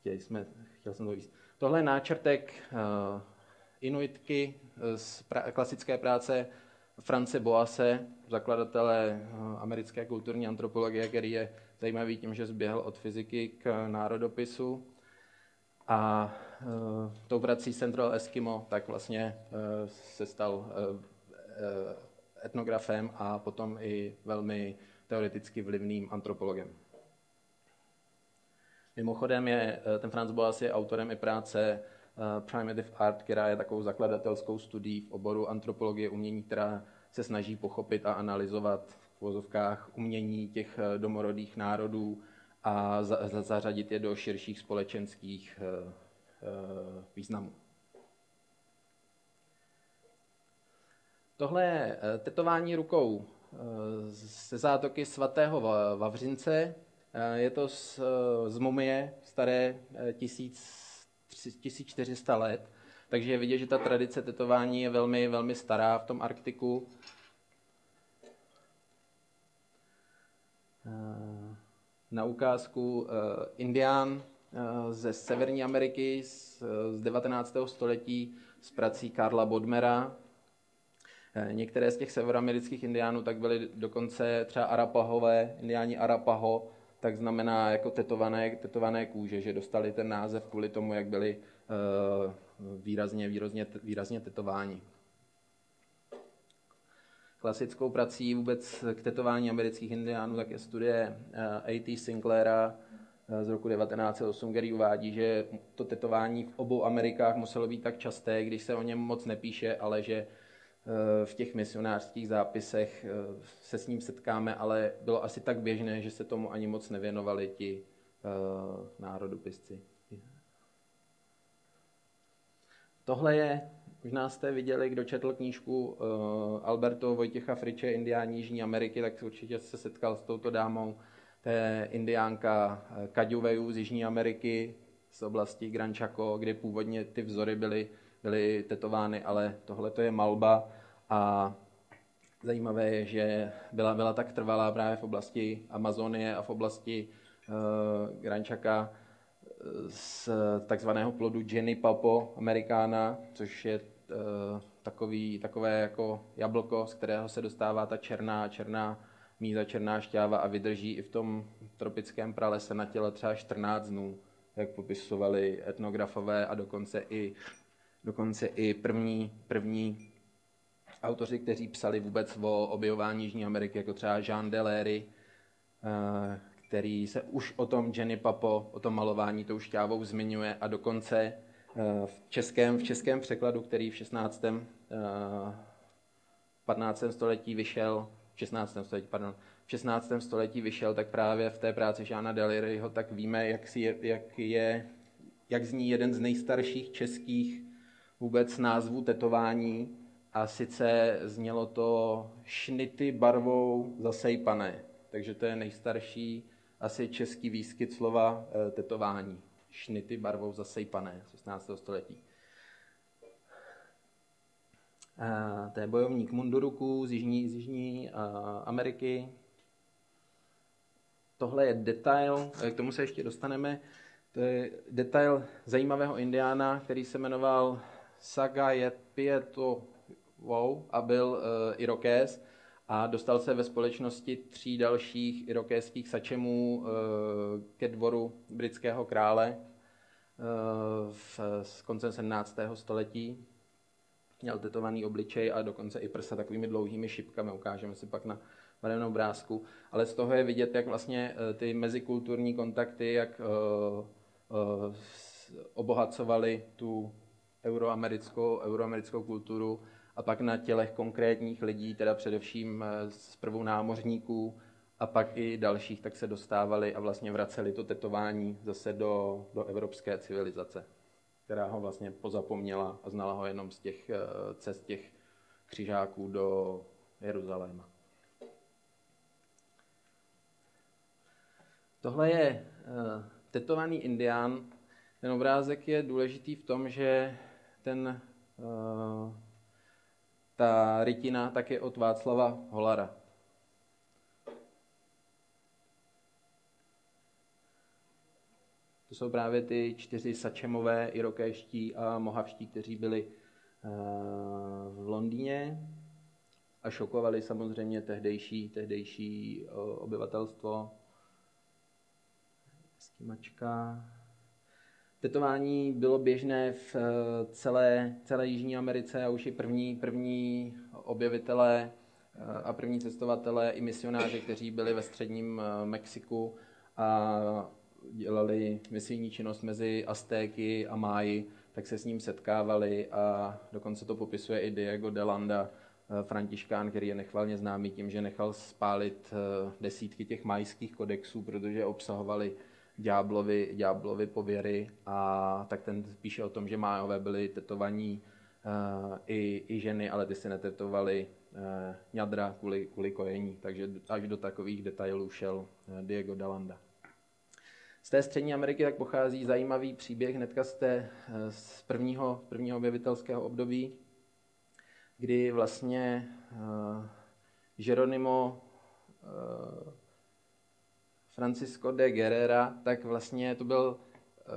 chtěli jsme, chtěl jsem to víc. Tohle je náčrtek uh, Inuitky z pra, klasické práce France Boase, zakladatele uh, americké kulturní antropologie, který je zajímavý tím, že zběhl od fyziky k národopisu a uh, tou prací Central Eskimo tak vlastně uh, se stal uh, uh, etnografem a potom i velmi teoreticky vlivným antropologem. Mimochodem je ten Franz Boas je autorem i práce uh, Primitive Art, která je takovou zakladatelskou studií v oboru antropologie umění, která se snaží pochopit a analyzovat vozovkách umění těch eh, domorodých národů a za, za, zařadit je do širších společenských uh, uh, významů. Tohle je tetování rukou ze zátoky svatého Vavřince. Je to z, z mumie staré 1400 let, takže je vidět, že ta tradice tetování je velmi, velmi stará v tom Arktiku. Na ukázku eh, Indián eh, ze Severní Ameriky z, z 19. století z prací Karla Bodmera. Některé z těch severoamerických indiánů tak byly dokonce třeba Arapahové, indiáni Arapaho, tak znamená jako tetované, tetované kůže, že dostali ten název kvůli tomu, jak byli výrazně, výrazně, výrazně tetováni. Klasickou prací vůbec k tetování amerických indiánů tak je studie eh, A.T. Sinclaira eh, z roku 1908, který uvádí, že to tetování v obou Amerikách muselo být tak časté, když se o něm moc nepíše, ale že eh, v těch misionářských zápisech se s ním setkáme, ale bylo asi tak běžné, že se tomu ani moc nevěnovali ti národopisci. Tohle je Možná jste viděli, kdo četl knížku uh, Alberto Vojtěcha Friče, Indián Jižní Ameriky, tak určitě se setkal s touto dámou. To je indiánka eh, Kadjuvejů z Jižní Ameriky, z oblasti Gran Chaco, kde původně ty vzory byly, byly tetovány, ale tohle to je malba a zajímavé je, že byla, byla tak trvalá právě v oblasti Amazonie a v oblasti uh, Gran Chaca, z takzvaného plodu Jenny Papo americana, což je uh, takový, takové jako jablko, z kterého se dostává ta černá, černá míza, černá šťáva a vydrží i v tom tropickém pralese na těle třeba 14 dnů, jak popisovali etnografové a dokonce i, dokonce i první, první autoři, kteří psali vůbec o objevování Jižní Ameriky, jako třeba Jean Delery, uh, který se už o tom Jenny Papo, o tom malování tou šťávou zmiňuje a dokonce eh, v českém, v českém překladu, který v 16. 15. Eh, století vyšel, v 16. století, pardon, v 16. století vyšel, tak právě v té práci Žána Deliryho, tak víme, jak, si je, jak, je, jak zní jeden z nejstarších českých vůbec názvů tetování a sice znělo to šnity barvou zasejpané. Takže to je nejstarší asi český výskyt slova e, tetování. Šnity barvou zasejpané z 16. století. E, to je bojovník Munduruku z Jižní, z Jižní e, Ameriky. Tohle je detail, k tomu se ještě dostaneme. To je detail zajímavého indiána, který se jmenoval Saga Pieto Wow a byl uh, Irokés a dostal se ve společnosti tří dalších irokéských sačemů ke dvoru britského krále v, z konce 17. století. Měl tetovaný obličej a dokonce i prsa takovými dlouhými šipkami, ukážeme si pak na barevnou obrázku. Ale z toho je vidět, jak vlastně ty mezikulturní kontakty, jak obohacovali tu euroamerickou, euroamerickou kulturu a pak na tělech konkrétních lidí, teda především eh, z prvou námořníků a pak i dalších, tak se dostávali a vlastně vraceli to tetování zase do, do evropské civilizace, která ho vlastně pozapomněla a znala ho jenom z těch eh, cest těch křižáků do Jeruzaléma. Tohle je uh, tetovaný indián. Ten obrázek je důležitý v tom, že ten, ta rytina tak je od Václava Holara. To jsou právě ty čtyři sačemové, irokéští a mohavští, kteří byli uh, v Londýně a šokovali samozřejmě tehdejší, tehdejší uh, obyvatelstvo. Skimačka. Tetování bylo běžné v eh, celé, celé Jižní Americe a už i první, první objevitelé eh, a první cestovatelé i misionáři, kteří byli ve středním eh, Mexiku a dělali misijní činnost mezi Aztéky a Máji, tak se s ním setkávali a dokonce to popisuje i Diego de Landa, františkán, který je nechvalně známý tím, že nechal spálit desítky těch majských kodexů, protože obsahovali ďáblovi, ďáblovi pověry a tak ten píše o tom, že májové byli tetovaní uh, i, i ženy, ale ty si netetovali uh, ňadra kvůli, kvůli kojení, takže až do takových detailů šel uh, Diego Dalanda. Z té střední Ameriky tak pochází zajímavý příběh hnedka z, té, z prvního, prvního objevitelského období, kdy vlastně uh, Jeronimo uh, Francisco de Guerrera, tak vlastně to byl eh,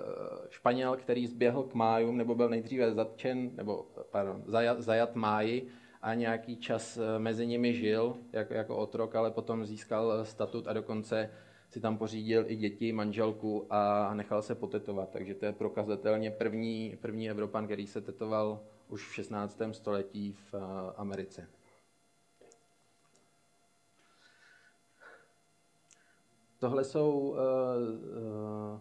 Španěl, který zběhl k májům, nebo byl nejdříve zatčen, nebo pardon, zajat, zajat máji a nějaký čas eh, mezi nimi žil jako, jako otrok, ale potom získal statut a dokonce si tam pořídil i děti, manželku a nechal se potetovat. Takže to je prokazatelně první, první Evropan, který se tetoval už v 16. století v eh, Americe. Tohle jsou uh, uh,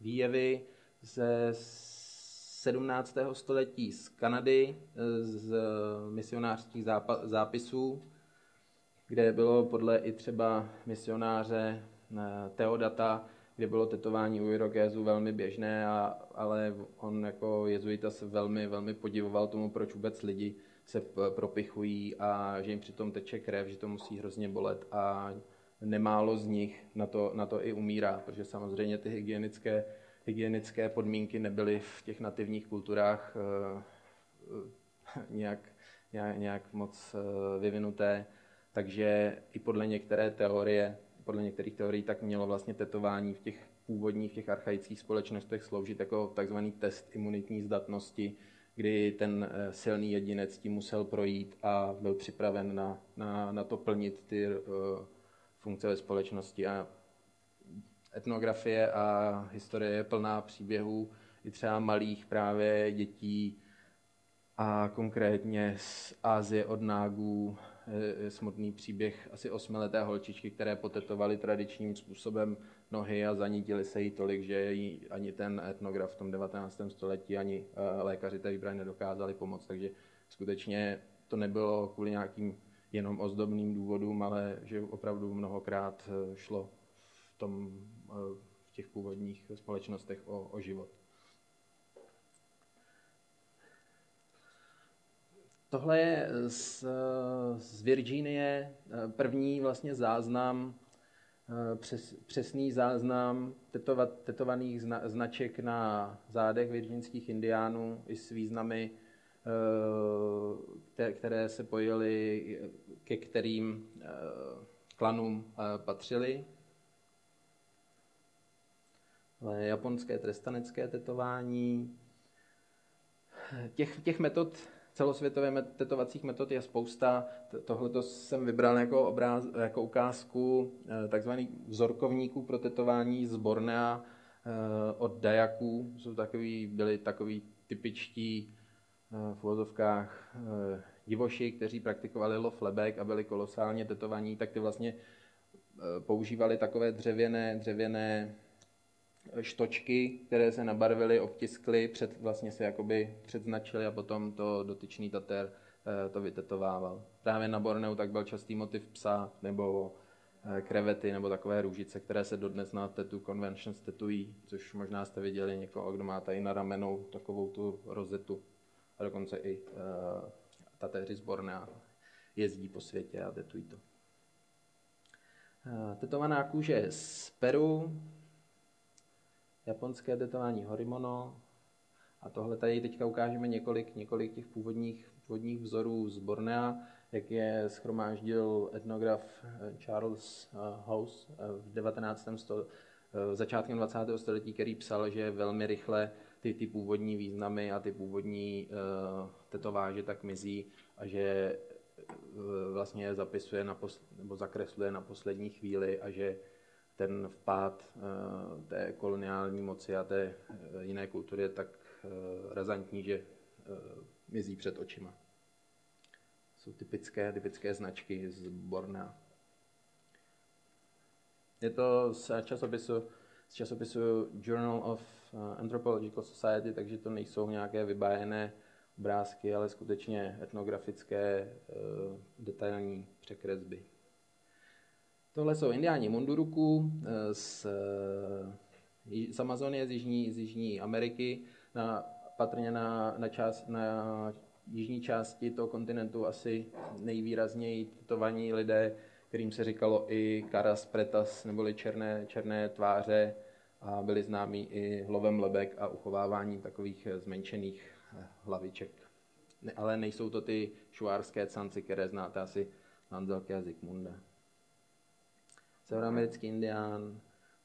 výjevy ze 17. století z Kanady, eh, z misionářských zápisů, kde bylo podle i třeba misionáře Teodata, kde bylo tetování u Irokézů velmi běžné, a, ale on jako jezuita se velmi, velmi podivoval tomu, proč vůbec lidi se propichují a že jim přitom teče krev, že to musí hrozně bolet a nemálo z nich na to, na to i umírá, protože samozřejmě ty hygienické, hygienické podmínky nebyly v těch nativních kulturách uh, nějak, nějak, nějak moc uh, vyvinuté, takže i podle některé teorie, podle některých teorií, tak mělo vlastně tetování v těch původních, v těch archaických společnostech sloužit jako takzvaný test imunitní zdatnosti, kdy ten silný jedinec tím musel projít a byl připraven na, na, na to plnit ty funkce ve společnosti a etnografie a historie je plná příběhů i třeba malých právě dětí a konkrétně z Ázie od nágů je smutný příběh asi osmileté holčičky, které potetovaly tradičním způsobem nohy a zanítili se jí tolik, že jí ani ten etnograf v tom 19. století, ani eh, lékaři té výbrany nedokázali pomoct. Takže skutečně to nebylo kvůli nějakým jenom ozdobným důvodům, ale že opravdu mnohokrát eh, šlo v, tom, eh, v těch původních společnostech o, o život. Tohle je z, z Virginie první vlastně záznam, přes, přesný záznam tetovat, tetovaných zna, značek na zádech virginských indiánů i s významy Eh, které se pojily, ke kterým eh, klanům eh, patřili. Ale japonské trestanecké tetování. Těch, těch metod celosvětově tetovacích metod je spousta. Tohle to jsem vybral jako, obráz, jako ukázku eh, takzvaných vzorkovníků pro tetování z Bornea eh, od Dajaků. Jsou takový, byli takový typičtí v uvozovkách divoši, kteří praktikovali loflebek a byli kolosálně tetovaní, tak ty vlastně používali takové dřevěné, dřevěné štočky, které se nabarvily, obtiskly, před, vlastně se jakoby předznačily a potom to dotyčný tater eh, to vytetovával. Právě na Borneu tak byl častý motiv psa nebo eh, krevety nebo takové růžice, které se dodnes na Tattoo Conventions tetují, což možná jste viděli někoho, kdo má tady na ramenou takovou tu rozetu. A dokonce i uh, tatéři z jezdí po světě a tetují to. Uh, tetovaná kůže z Peru, japonské tetování Horimono. A tohle tady teďka ukážeme několik, několik těch původních, původních vzorů z Bornea, jak je schromáždil etnograf eh, Charles House v 19. Stole, začátkem 20. století, který psal, že velmi rychle ty, ty původní významy a ty původní uh, tetováže tak mizí a že uh, vlastně zapisuje na posl- nebo zakresluje na poslední chvíli a že ten vpád eh, té koloniální moci a té eh, jiné kultury je tak eh, razantní, že mizí před očima. Jsou typické, typické značky z Bornea. Je to z časopisu, z časopisu Journal of Anthropological Society, takže to nejsou nějaké vybájené obrázky, ale skutečně etnografické detailní překresby. Tohle jsou indiáni Munduruku eh, z, eh, z Amazonie, z Jižní, z Jižní Ameriky, na, patrně na, na, část, na jižní části toho kontinentu asi nejvýrazněji tetovaní lidé, kterým se říkalo i Karas Pretas, neboli černé, černé tváře a byli známí i lovem lebek a uchovávání takových zmenšených eh, hlaviček. Ne, ale nejsou to ty šuárské canci, které znáte asi Hanzelky a Zikmunda severoamerický indián,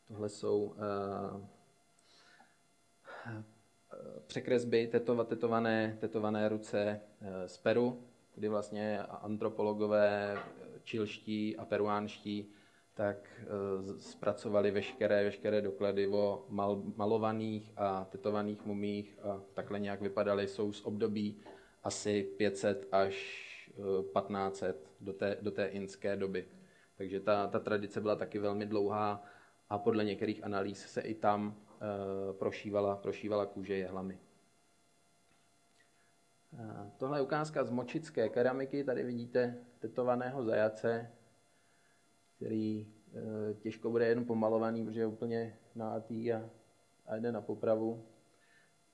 tohle jsou uh, překresby, tetova, tetované, tetované ruce uh, z Peru, kdy vlastně antropologové čilští a peruánští tak uh, zpracovali veškeré, veškeré doklady o mal, malovaných a tetovaných mumích a takhle nějak vypadaly. Jsou z období asi 500 až 1500 do té, do té inské doby. Takže ta, ta tradice byla taky velmi dlouhá a podle některých analýz se i tam e, prošívala, prošívala kůže jehlami. E, tohle je ukázka z močické keramiky. Tady vidíte tetovaného zajace, který e, těžko bude jen pomalovaný, protože je úplně nátý a, a jde na popravu.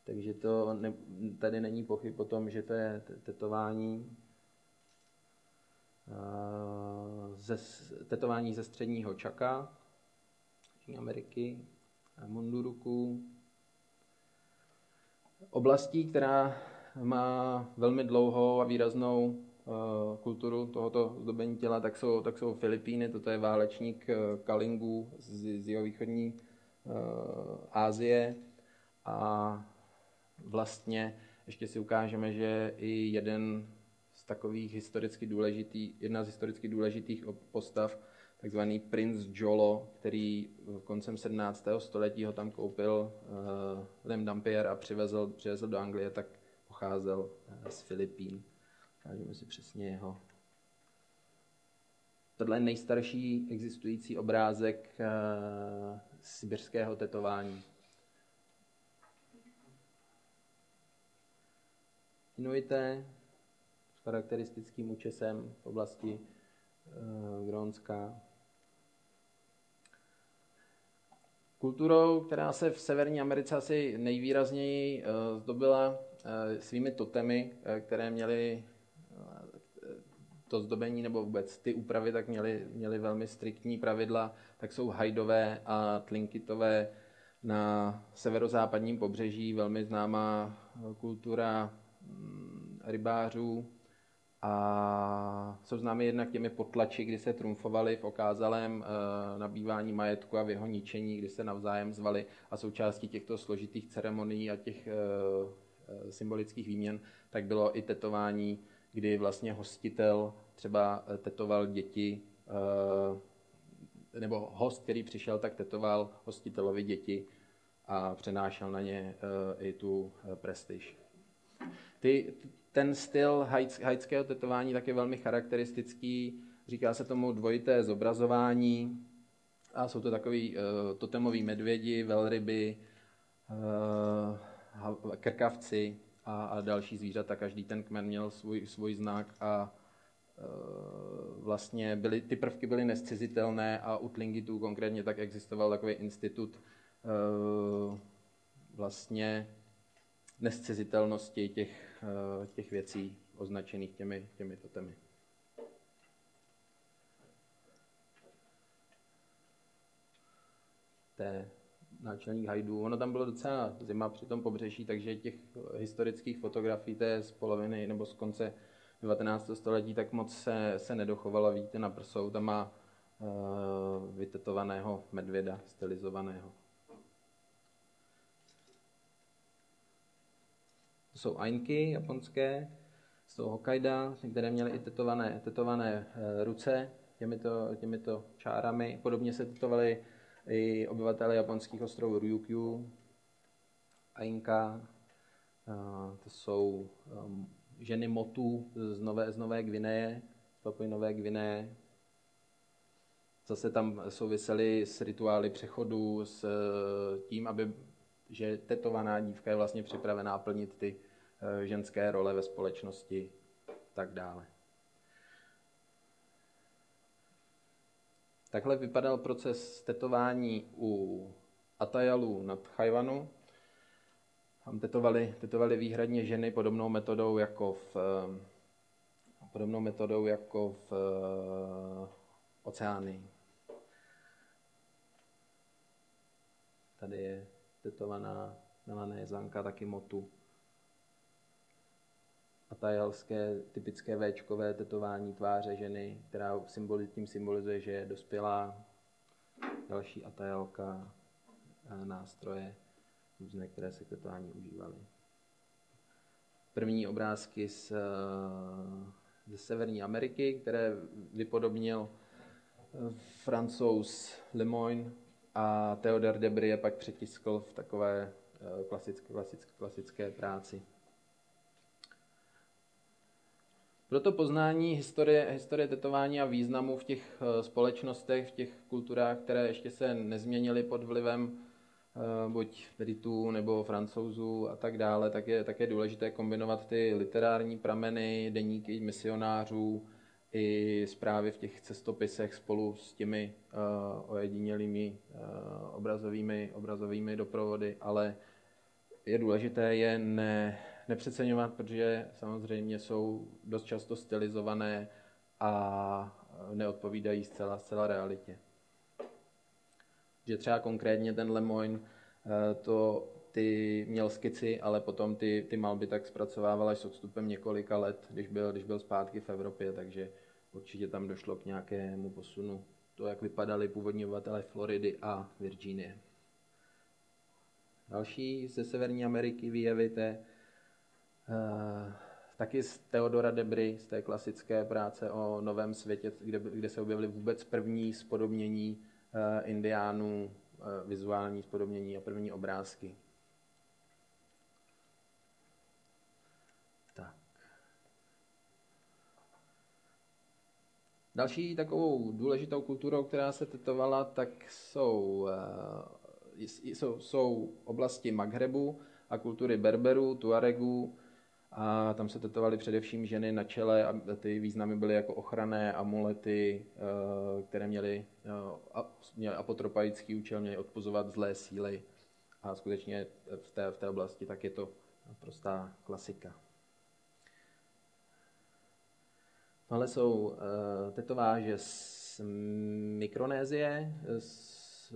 Takže to ne, tady není pochyb o tom, že to je tetování. Eh, ze, tetování ze středního čaka, Ameriky, Munduruku, oblastí, která má velmi dlouhou a výraznou kulturu tohoto zdobení těla, tak jsou, tak jsou Filipíny, toto je válečník uh, Kalingu z, z jihovýchodní uh, Asie a vlastně ještě si ukážeme, že i jeden z takových historicky důležitých, jedna z historicky důležitých postav, takzvaný princ Jolo, který v koncem 17. století ho tam koupil uh, Lem Dampier a přivezl, přivezl do Anglie, tak pocházel z Filipín. Ukážeme si přesně jeho. Tohle je nejstarší existující obrázek uh, sibirského tetování. Inuité charakteristickým účesem v oblasti uh, Grónska. Kulturou, která se v Severní Americe asi nejvýrazněji uh, zdobila uh, svými totemy, uh, které měly to zdobení nebo vůbec ty úpravy, tak měly, měly velmi striktní pravidla, tak jsou hajdové a tlinkitové na severozápadním pobřeží, velmi známá kultura mm, rybářů, a jsou známy jednak těmi potlači, kdy se trumfovali v okázalém e, nabývání majetku a v jeho ničení, kdy se navzájem zvali a součástí těchto složitých ceremonií a těch e, symbolických výměn, tak bylo i tetování, kdy vlastně hostitel třeba tetoval děti, nebo host, který přišel, tak tetoval hostitelovi děti a přenášel na ně i tu prestiž. Ty, ten styl haitského tetování tak je velmi charakteristický, říká se tomu dvojité zobrazování a jsou to takový totemoví medvědi, velryby, krkavci a, a další zvířata. Každý ten kmen měl svůj, svůj znak a uh, vlastně byly, ty prvky byly nescizitelné a u Tlingitů konkrétně tak existoval takový institut uh, vlastně nescizitelnosti těch, uh, těch věcí označených těmi, těmi totemy. té náčelník hajdů. Ono tam bylo docela zima při tom pobřeží, takže těch historických fotografií té z poloviny nebo z konce 19. století tak moc se, se nedochovalo. Vidíte na prsou, tam má uh, vytetovaného medvěda, stylizovaného. To jsou ainky japonské, z toho Hokkaida, které měly i tetované, tetované uh, ruce těmito, těmito čárami. Podobně se tetovaly i obyvatele japonských ostrovů Ryukyu, Ainka, to jsou um, ženy Motu z Nové, z Nové Gvineje, z Papuji Nové Gvineje. Zase tam souvisely s rituály přechodu, s eh, tím, aby, že tetovaná dívka je vlastně připravená plnit ty eh, ženské role ve společnosti, tak dále. Takhle vypadal proces tetování u Atajalů nad Chajvanu. Tam tetovali, tetovali výhradně ženy podobnou metodou jako v, podobnou metodou jako v oceány. Tady je tetovaná Melané Jezanka, taky motu a tajalské typické Včkové tetování tváře ženy, která symboli, tím symbolizuje, že je dospělá. Další atajalka, nástroje, různé, které se k tetování užívaly. První obrázky z, eh, ze Severní Ameriky, které vypodobnil eh, francouz Lemoyne a Theodor Debry je pak přetiskl v takové eh, klasické, klasické, klasické práci. Proto poznání historie, historie tetování a významu v těch eh, společnostech, v těch kulturách, které ještě se nezměnily pod vlivem eh, buď Britů nebo Francouzů a tak dále, tak je, tak je důležité kombinovat ty literární prameny, deníky misionářů i zprávy v těch cestopisech spolu s těmi uh, ojedinělými uh, obrazovými, obrazovými doprovody, ale je důležité je ne, nepřeceňovat, protože samozřejmě jsou dost často stylizované a neodpovídají zcela, zcela realitě. Že třeba konkrétně ten Lemoyne eh, to ty měl skici, ale potom ty, ty malby tak zpracovával až s odstupem několika let, když byl, když byl zpátky v Evropě, takže určitě tam došlo k nějakému posunu. To, jak vypadali původní obyvatelé Floridy a Virginie. Další ze Severní Ameriky výjevy té taky z Theodora Debry, z té klasické práce o novém světě, kde, kde se objevily vůbec první spodobnění uh, indiánů, uh, vizuální spodobnění a první obrázky. Další takovou důležitou kulturou, která se tetovala, tak jsou, jsou, jsou oblasti Maghrebu a kultury Berberů, Tuaregů, a tam se tetovaly především ženy na čele a ty významy byly jako ochranné amulety, eh, které měly, eh, měly apotropaický účel, měly odpozovat zlé síly a skutečně v té, v té oblasti tak je to prostá klasika. Tohle jsou uh, tetováže z Mikronézie, z,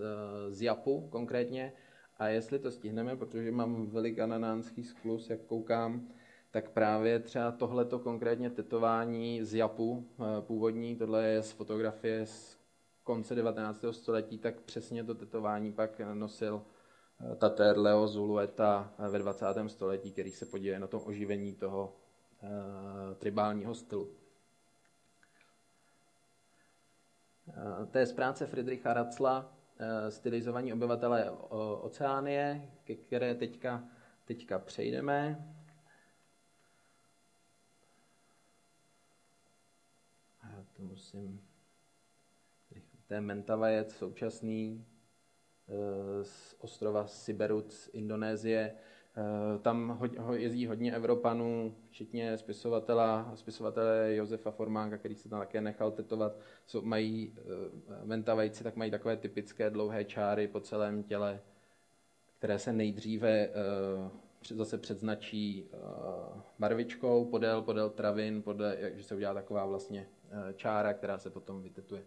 z Japu konkrétně. A jestli to stihneme, protože mám velikananánský sklus, jak koukám, tak právě třeba tohleto konkrétně tetování z Japu eh, původní, tohle je z fotografie z konce 19. století, tak přesně to tetování pak nosil Tater Leo Zulueta ve 20. století, který se podíje na tom oživení toho tribálního stylu. To je z práce Friedricha Racla, stylizovaní obyvatelé Oceánie, ke které teďka, teďka přejdeme. Já to musím... To je Mentavajec současný eh, z ostrova Siberut z Indonésie. Eh, tam jezdí hodně Evropanů, včetně spisovatela, spisovatele Josefa Formáka, který se tam také nechal tetovat. Jsou, mají eh, mentavajci, tak mají takové typické dlouhé čáry po celém těle, které se nejdříve zase předznačí barvičkou podél, podél travin, podél, že se udělá taková vlastně čára, která se potom vytetuje.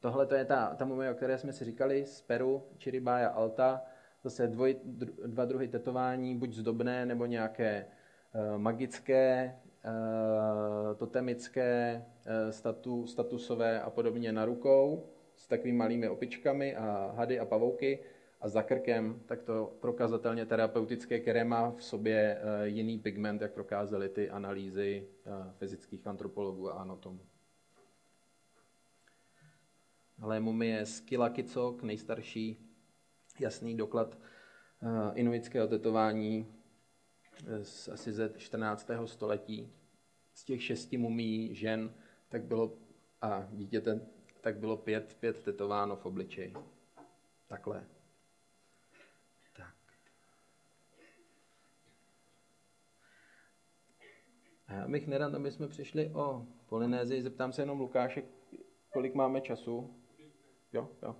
Tohle to je ta, ta mumie, o které jsme si říkali, z Peru, Chiribaya Alta. Zase dvoj, dva druhy tetování, buď zdobné, nebo nějaké uh, magické, uh, totemické, statu, statusové a podobně na rukou, s takovými malými opičkami a hady a pavouky. A za krkem, tak to prokazatelně terapeutické, které v sobě jiný pigment, jak prokázaly ty analýzy fyzických antropologů a anatomů ale mumie z Kilakicok, nejstarší jasný doklad uh, inuitského tetování z, asi ze 14. století. Z těch šesti mumí žen tak bylo, a dítěte, tak bylo pět, pět tetováno v obličeji. Takhle. A já bych nerad, aby jsme přišli o Polynézii. Zeptám se jenom Lukáše, kolik máme času. Jo, jo.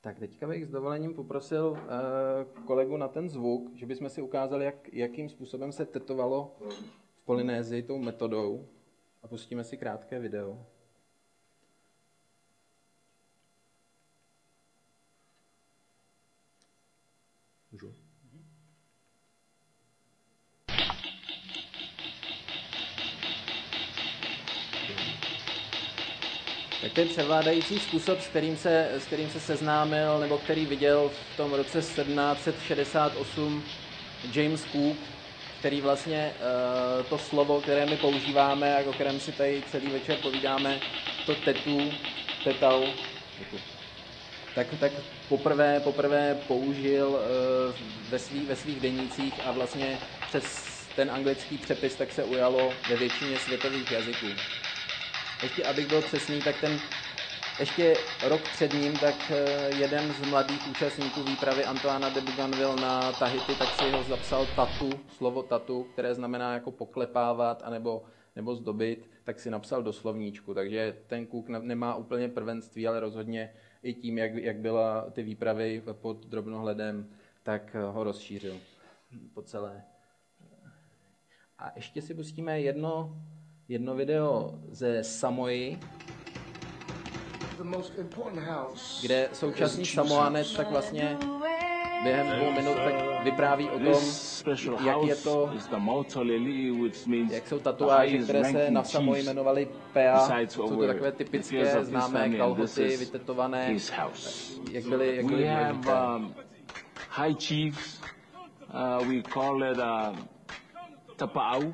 Tak teďka bych s dovolením poprosil uh, kolegu na ten zvuk, že bychom si ukázali, jak, jakým způsobem se tetovalo v Polynézii tou metodou a pustíme si krátké video. Tak ten převládající způsob, s kterým, se, s kterým se seznámil, nebo který viděl v tom roce 1768 James Cook, který vlastně uh, to slovo, které my používáme a o kterém si tady celý večer povídáme, to tetu, tetau, tak, tak poprvé, poprvé použil uh, ve, svý, ve svých denících a vlastně přes ten anglický přepis tak se ujalo ve většině světových jazyků ještě abych byl přesný, tak ten ještě rok před ním, tak eh, jeden z mladých účastníků výpravy Antoana de Bougainville na Tahiti, tak si ho zapsal tatu, slovo tatu, které znamená jako poklepávat anebo, nebo zdobit, tak si napsal do slovníčku. Takže ten kůk nemá úplně prvenství, ale rozhodně i tím, jak, jak byla ty výpravy pod drobnohledem, tak ho rozšířil po celé. A ještě si pustíme jedno jedno video ze Samoji, kde současný Samoanec tak vlastně během dvou minut tak vypráví o tom, jak je to, jak jsou tatuáže, které se na Samoji jmenovaly Pea, jsou to takové typické známé kalhoty, vytetované, jak byly, jak byly. Um, high chiefs, uh, we call it uh, tapau,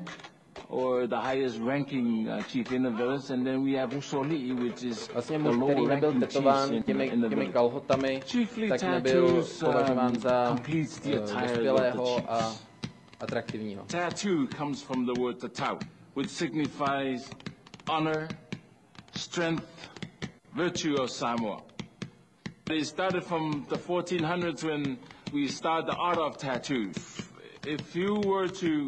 or the highest ranking uh, chief village, and then we have Usoli, which is vlastně muž, který nebyl tetován těmi, těmi kalhotami, tak nebyl považován za dospělého a atraktivního. Tattoo comes from the word tatau, which signifies honor, strength, virtue of Samoa. It started from the 1400s when we started the art of tattoos. If you were to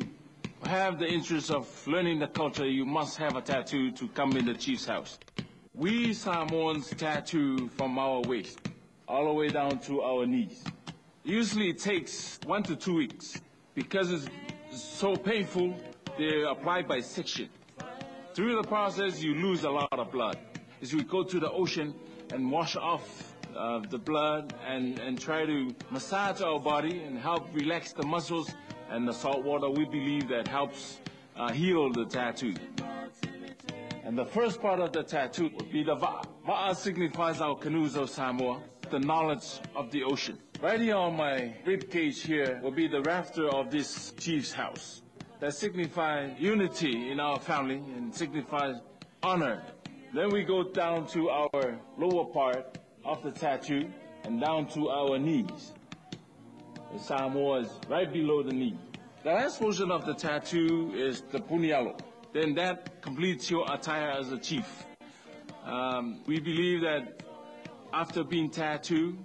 have the interest of learning the culture, you must have a tattoo to come in the chief's house. We Samoans tattoo from our waist all the way down to our knees. Usually it takes one to two weeks because it's so painful, they're applied by section. Through the process, you lose a lot of blood. As we go to the ocean and wash off uh, the blood and, and try to massage our body and help relax the muscles and the salt water we believe that helps uh, heal the tattoo. And the first part of the tattoo would be the va. Va signifies our canoes of Samoa, the knowledge of the ocean. Right here on my rib cage here will be the rafter of this chief's house. That signifies unity in our family and signifies honor. Then we go down to our lower part of the tattoo and down to our knees. The Samoa is right below the knee. The last portion of the tattoo is the punyalo. Then that completes your attire as a chief. Um, we believe that after being tattooed,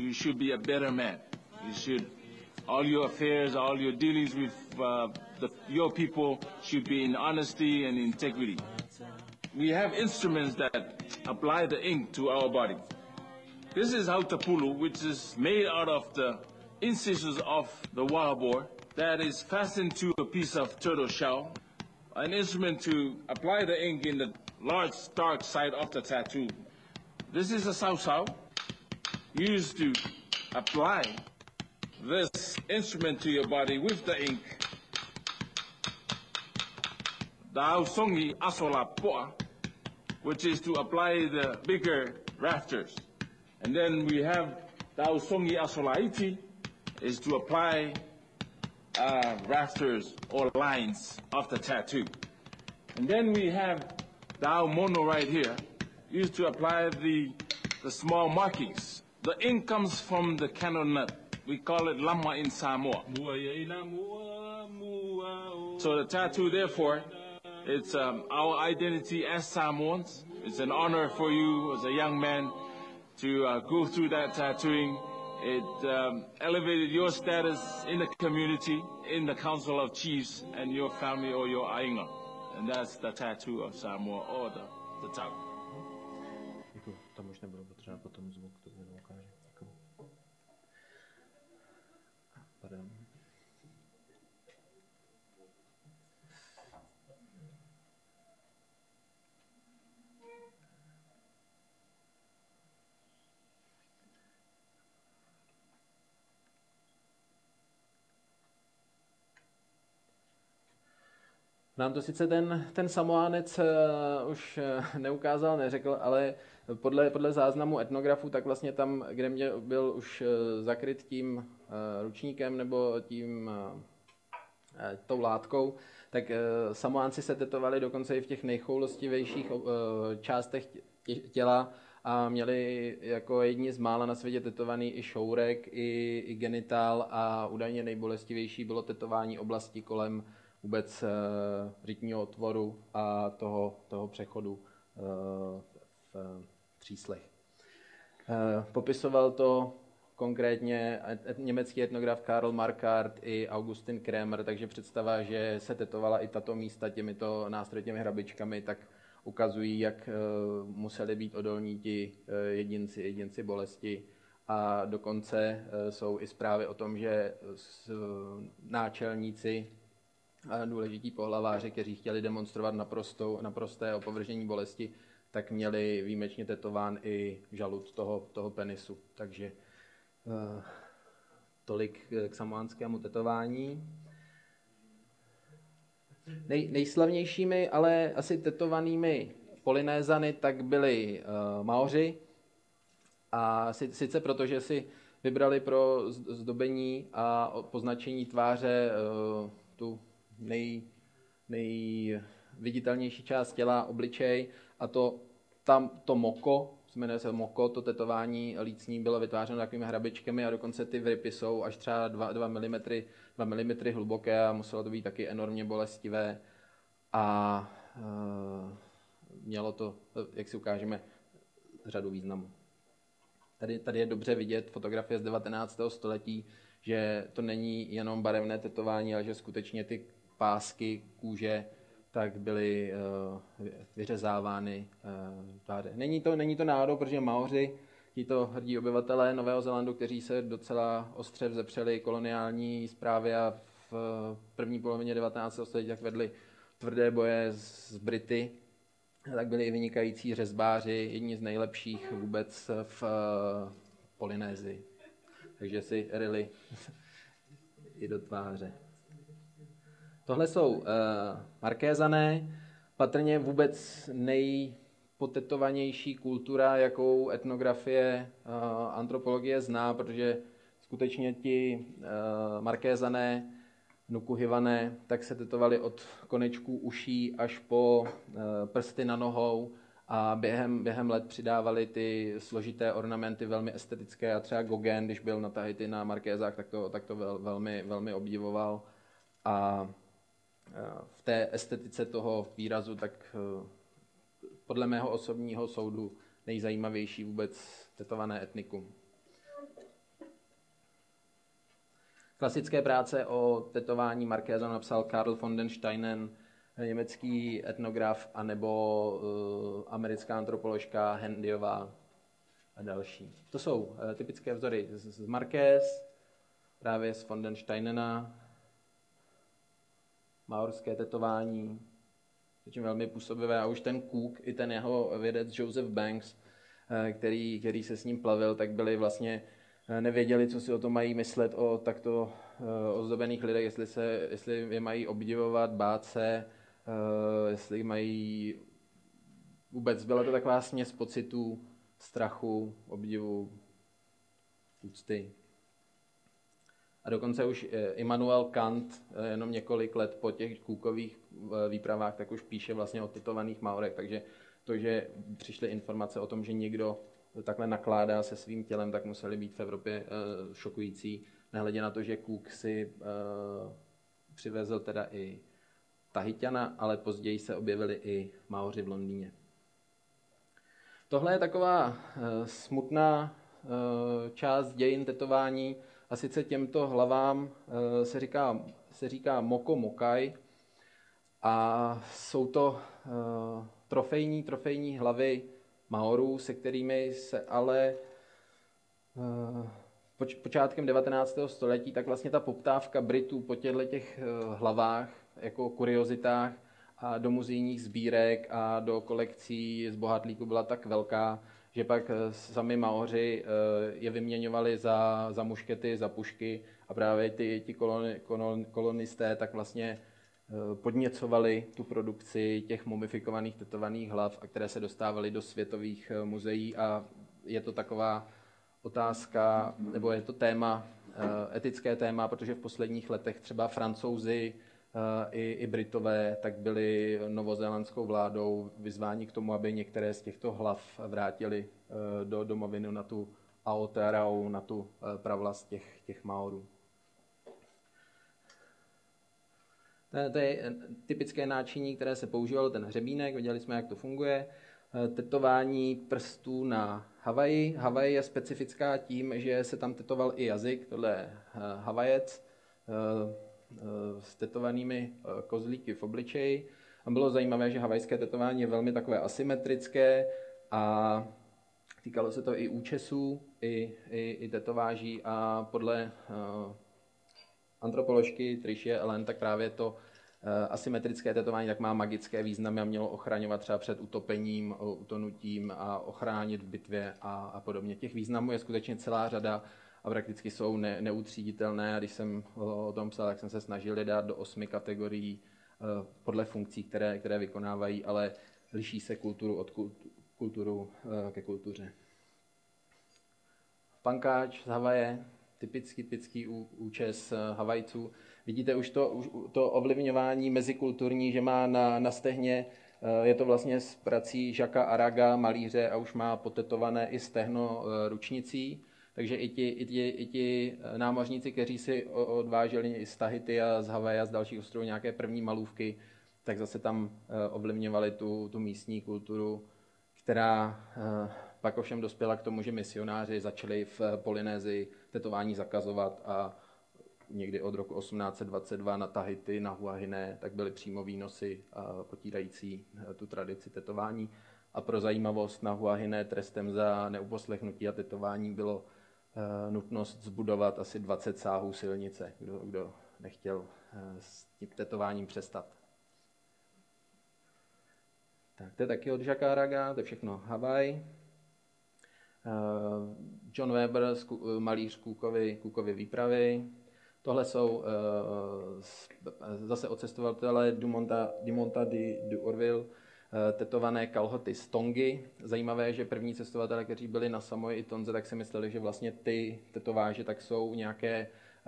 you should be a better man. You should, all your affairs, all your dealings with uh, the, your people should be in honesty and integrity. We have instruments that apply the ink to our body. This is hautapulu, which is made out of the incisions of the boar that is fastened to a piece of turtle shell, an instrument to apply the ink in the large dark side of the tattoo. This is a sao used to apply this instrument to your body with the ink. The Aosongi Asola Poa, which is to apply the bigger rafters. And then we have the asola Asolaiti, is to apply uh, rafters or lines of the tattoo. And then we have the Aomono right here, used to apply the, the small markings. The ink comes from the candle nut. We call it lama in Samoa. So the tattoo, therefore, it's um, our identity as Samoans. It's an honor for you as a young man to uh, go through that tattooing. It um, elevated your status in the community, in the Council of Chiefs, and your family or your ainga. And that's the tattoo of Samoa or the, the. Nám to sice ten, ten Samoánec uh, už uh, neukázal, neřekl, ale podle, podle záznamu etnografu, tak vlastně tam, kde mě byl už uh, zakryt tím uh, ručníkem nebo tím uh, tou látkou, tak uh, Samoánci se tetovali dokonce i v těch nejchoulostivějších uh, částech těla a měli jako jedni z mála na světě tetovaný i šourek, i, i genitál a údajně nejbolestivější bylo tetování oblasti kolem vůbec uh, rytního otvoru a toho, toho přechodu uh, v, tříslech. Uh, popisoval to konkrétně německý etnograf Karl Markart i Augustin Krémer, takže představa, že se tetovala i tato místa těmito nástroji, těmi hrabičkami, tak ukazují, jak museli být odolní ti jedinci, jedinci bolesti. A dokonce jsou i zprávy o tom, že náčelníci důležití pohlaváři, kteří chtěli demonstrovat naprostou, naprosté opovržení bolesti, tak měli výjimečně tetován i žalud toho, toho penisu. Takže uh, tolik k samoánskému tetování. Nej, nejslavnějšími, ale asi tetovanými polinézany, tak byli uh, Maoři. A sice proto, že si vybrali pro zdobení a poznačení tváře uh, tu nej, nejviditelnější část těla, obličej a to, tam, to moko, jmenuje se moko, to tetování lícní bylo vytvářeno takovými hrabičkami a dokonce ty vrypy jsou až třeba 2, 2 mm, 2 mm hluboké a muselo to být taky enormně bolestivé a uh, mělo to, jak si ukážeme, řadu významů. Tady, tady je dobře vidět fotografie z 19. století, že to není jenom barevné tetování, ale že skutečně ty pásky kůže tak byly uh, vyřezávány tváře. Není to, není to náhodou, protože Maoři, tito hrdí obyvatelé Nového Zélandu, kteří se docela ostře vzepřeli koloniální zprávy a v první polovině 19. století tak vedli tvrdé boje s Brity, tak byli i vynikající řezbáři, jedni z nejlepších vůbec v Polynézii. Takže si ryli *laughs* i do tváře. Tohle jsou uh, markézané. patrně vůbec nejpotetovanější kultura, jakou etnografie, antropologie zná, protože skutečně ti markézané, nukuhyvané, tak se tetovali od konečků uší až po prsty na nohou a během, během let přidávali ty složité ornamenty velmi estetické a třeba Gauguin, když byl na Tahiti na Markézách, tak to, tak to vel, velmi, velmi obdivoval a v té estetice toho výrazu, tak e, podle mého osobního soudu nejzajímavější vůbec tetované etnikum. Klasické práce o tetování Markéza napsal Karl von den Steinen, německý etnograf, anebo uh, americká antropoložka Hendyová a další. To jsou uh, typické vzory z, z Marquez, právě z von den Steinena, maorské tetování, je velmi působivé. A už ten Cook i ten jeho vědec Joseph Banks, uh, který, který se s ním plavil, tak byli vlastně nevěděli, co si o tom mají myslet o takto ozdobených lidech, jestli, se, jestli je mají obdivovat, bát se, jestli mají vůbec, byla to taková směs pocitů, strachu, obdivu, úcty. Dokonce už eh, Immanuel Kant, eh, jenom několik let po těch kůkových výpravách, tak už píše vlastně o titovaných Maorech. Takže to, že přišly informace o tom, že někdo takhle nakládá se svým tělem, tak museli být v Evropě šokující. Nehledě na to, že Cook si přivezl teda i Tahitiana, ale později se objevili i Maoři v Londýně. Tohle je taková eh, smutná eh, část dějin tetování a sice těmto hlavám eh, se říká, se říká Moko Mokai a jsou to trofejní, trofejní hlavy Maorů, se kterými se ale počátkem 19. století, tak vlastně ta poptávka Britů po těchto těch hlavách jako kuriozitách a do muzejních sbírek a do kolekcí z bohatlíku byla tak velká, že pak eh, sami Maoři eh, je vyměňovali za, za muškety, za pušky a právě ty, ti koloni, kolonisté tak vlastně eh, podněcovali tu produkci těch mumifikovaných tetovaných hlav, a které se dostávaly do světových muzeí. A je to taková otázka, nebo je to téma, etické téma, protože v posledních letech třeba francouzi i, i Britové, tak byli novozélandskou vládou vyzváni k tomu, aby některé z těchto hlav vrátili eh, do domoviny na tu Aotearao, na tu eh, pravlast těch, těch Maorů. To je typické náčiní, které se používalo, ten hřebínek, viděli jsme, jak to funguje. Tetování prstů na Havaji. Havaj je specifická tím, že se tam tetoval i jazyk, tohle je Havajec Eh, s tetovanými eh, kozlíky v obličeji. A bylo zajímavé, že havajské tetování je velmi takové asymetrické a týkalo se to i účesů, i, i, i tetováží a podle uh, antropoložky Trišie Ellen, tak právě to asymetrické tetování tak má magické významy a mělo ochraňovat třeba před utopením, utonutím a ochránit v bitvě a, a podobně. Těch významů je skutečně celá řada a prakticky jsou ne, neutříditelné. A když jsem o tom psal, tak jsem se snažil je dát do osmi kategorií eh, podle funkcí, které, které vykonávají, ale liší se kulturu od kulturu eh, ke kultuře. Pankáč z Havaje, typický, typický účes eh, Havajců. Vidíte už to, to ovlivňování mezikulturní, že má na, na stehně, je to vlastně s prací Žaka Araga, malíře, a už má potetované i stehno ručnicí. Takže i ti, i ti, i ti eh, námořníci, kteří si odváželi z Tahiti a z Havaje a z dalších ostrovů nějaké první malůvky, tak zase tam eh, ovlivňovali tu, tu místní kulturu, která eh, pak ovšem dospěla k tomu, že misionáři začali v Polynézii tetování zakazovat a někdy od roku 1822 na Tahiti, na Huahine, tak byly přímo výnosy potírající tu tradici tetování. A pro zajímavost na Huahine trestem za neuposlechnutí a tetování bylo nutnost zbudovat asi 20 sáhů silnice, kdo, kdo nechtěl eh, s tím tetováním přestat. Tak to je taky od Jacques to je všechno Havaj. Eh, John Weber, malíř Kůkovy, Kůkovy výpravy. Tohle jsou zase od cestovatele Dumonta, Dumonta di, di Orville, tetované kalhoty z Tongy. Zajímavé, že první cestovatelé, kteří byli na Samoji i Tonze, tak si mysleli, že vlastně ty tetováže tak jsou nějaké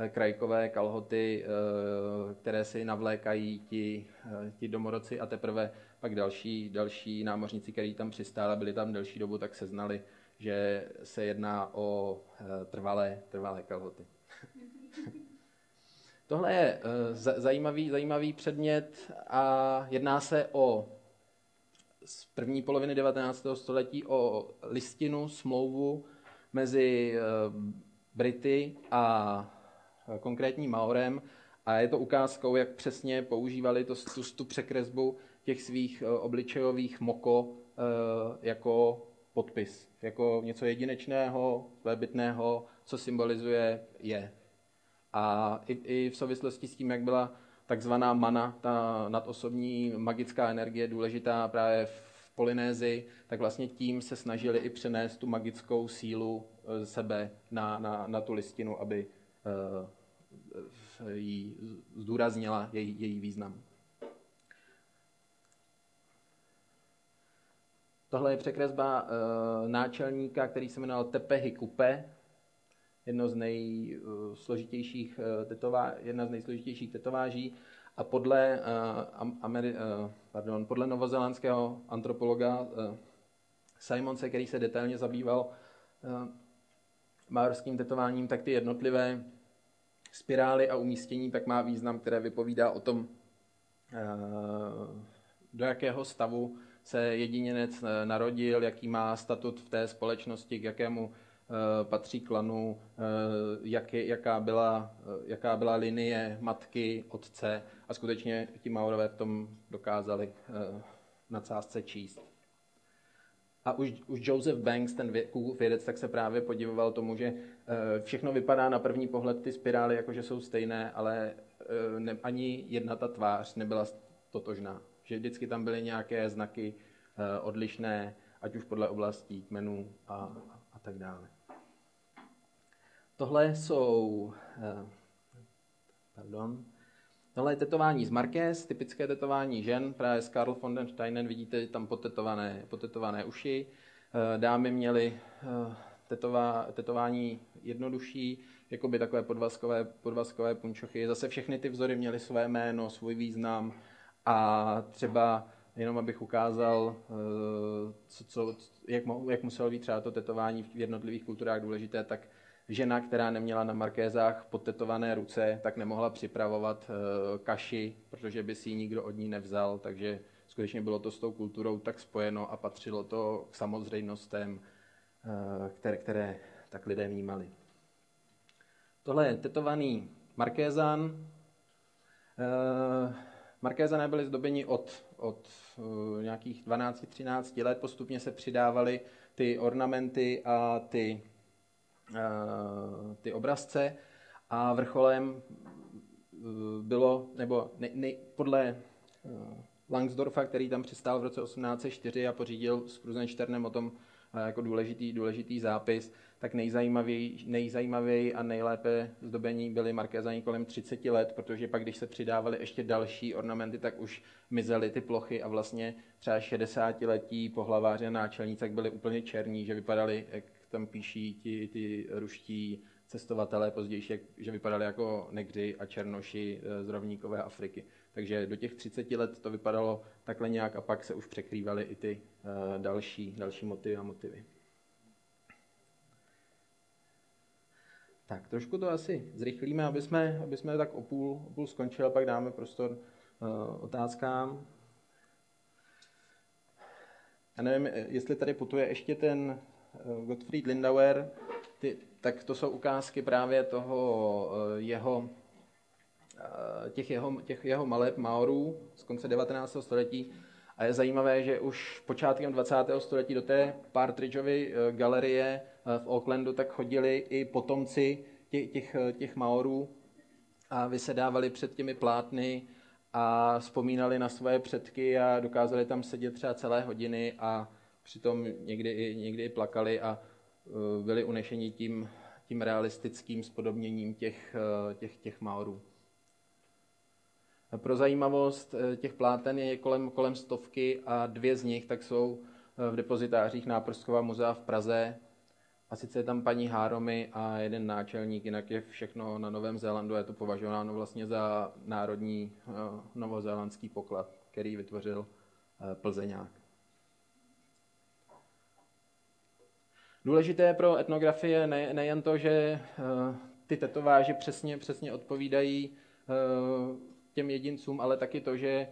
krajkové kalhoty, které si navlékají ti, ti domorodci a teprve pak další, další námořníci, kteří tam přistáli, byli tam delší dobu, tak se znali, že se jedná o trvalé, trvalé kalhoty. *laughs* Tohle je zajímavý, zajímavý předmět a jedná se o z první poloviny 19. století o listinu, smlouvu mezi Brity a konkrétní Maorem a je to ukázkou, jak přesně používali to, tu, tu překresbu těch svých obličejových moko jako podpis, jako něco jedinečného, svébytného, co symbolizuje je. A i, i v souvislosti s tím, jak byla takzvaná mana, ta nadosobní magická energie důležitá právě v Polynézi, tak vlastně tím se snažili i přenést tu magickou sílu z sebe na, na, na tu listinu, aby uh, jí zdůraznila její, její význam. Tohle je překresba uh, náčelníka, který se jmenoval Tepe Hikupe, jedno z nejsložitějších uh, tetová, jedna z nejsložitějších tetováží. A podle, uh, Ameri, uh, pardon, podle novozelandského antropologa uh, Simonse, který se detailně zabýval uh, maorským tetováním, tak ty jednotlivé spirály a umístění tak má význam, které vypovídá o tom, do jakého stavu se jedinec narodil, jaký má statut v té společnosti, k jakému patří klanu, jak je, jaká, byla, jaká byla linie matky, otce a skutečně ti Maorové v tom dokázali na cásce číst. A už, už Joseph Banks, ten vědec, tak se právě podivoval tomu, že všechno vypadá na první pohled ty spirály, jakože jsou stejné, ale ne, ani jedna ta tvář nebyla totožná. Že vždycky tam byly nějaké znaky odlišné, ať už podle oblastí, kmenů a, a tak dále. Tohle jsou, pardon, tohle je tetování z Marquez, typické tetování žen, právě z Karl von den Steinen, vidíte tam potetované, potetované uši. Dámy měly tetová, tetování jednodušší, jako by takové podvazkové, podvazkové punčochy. Zase všechny ty vzory měly své jméno, svůj význam a třeba jenom abych ukázal, co, co, jak, jak muselo být třeba to tetování v jednotlivých kulturách důležité, tak žena, která neměla na markézách potetované ruce, tak nemohla připravovat kaši, protože by si ji nikdo od ní nevzal, takže skutečně bylo to s tou kulturou tak spojeno a patřilo to k samozřejmostem, které, které tak lidé vnímali. Tohle je tetovaný markézán. Markézané byli zdobeni od, od nějakých 12-13 let, postupně se přidávaly ty ornamenty a ty Eh, ty obrazce a vrcholem eh, bylo, nebo ne, ne, podle eh, Langsdorfa, který tam přistál v roce 1804 a pořídil s Kruzenšternem o tom jako důležitý, důležitý zápis, tak nejzajímavěji, nejzajímavěji a nejlépe zdobení byly markézani kolem 30 let, protože pak, když se přidávaly ještě další ornamenty, tak už mizely ty plochy a vlastně třeba 60 letí pohlaváři a náčelníci tak byli úplně černí, že vypadali jak tam píší ti, ty ruští cestovatelé později, že vypadali jako negři a černoši z rovníkové Afriky. Takže do těch 30 let to vypadalo takhle nějak a pak se už překrývaly i ty další, další motivy a motivy. Tak, trošku to asi zrychlíme, aby jsme, aby jsme tak o půl, o půl skončili a pak dáme prostor uh, otázkám. Já nevím, jestli tady putuje ještě ten Eh, Gottfried Lindauer, ty, tak to jsou ukázky právě toho eh, jeho, eh, těch jeho, těch jeho maleb Maorů z konce 19. století. A je zajímavé, že už počátkem 20. století do té Partridgeovy galerie v Aucklandu tak chodili i potomci těch, těch, těch Maorů a vysedávali před těmi plátny a vzpomínali na svoje předky a dokázali tam sedět třeba celé hodiny a přitom někdy i, někdy i plakali a e, byli unešeni tím, tím realistickým spodobněním těch, e, těch, těch Maorů. Pro zajímavost, těch pláten je kolem, kolem stovky a dvě z nich tak jsou v depozitářích Náprskova muzea v Praze. A sice je tam paní Háromy a jeden náčelník, jinak je všechno na Novém Zélandu. Je to považováno vlastně za národní novozélandský poklad, který vytvořil Plzeňák. Důležité pro etnografii ne, nejen to, že eh, ty tetováže přesně, přesně odpovídají eh, těm jedincům, ale taky to, že eh,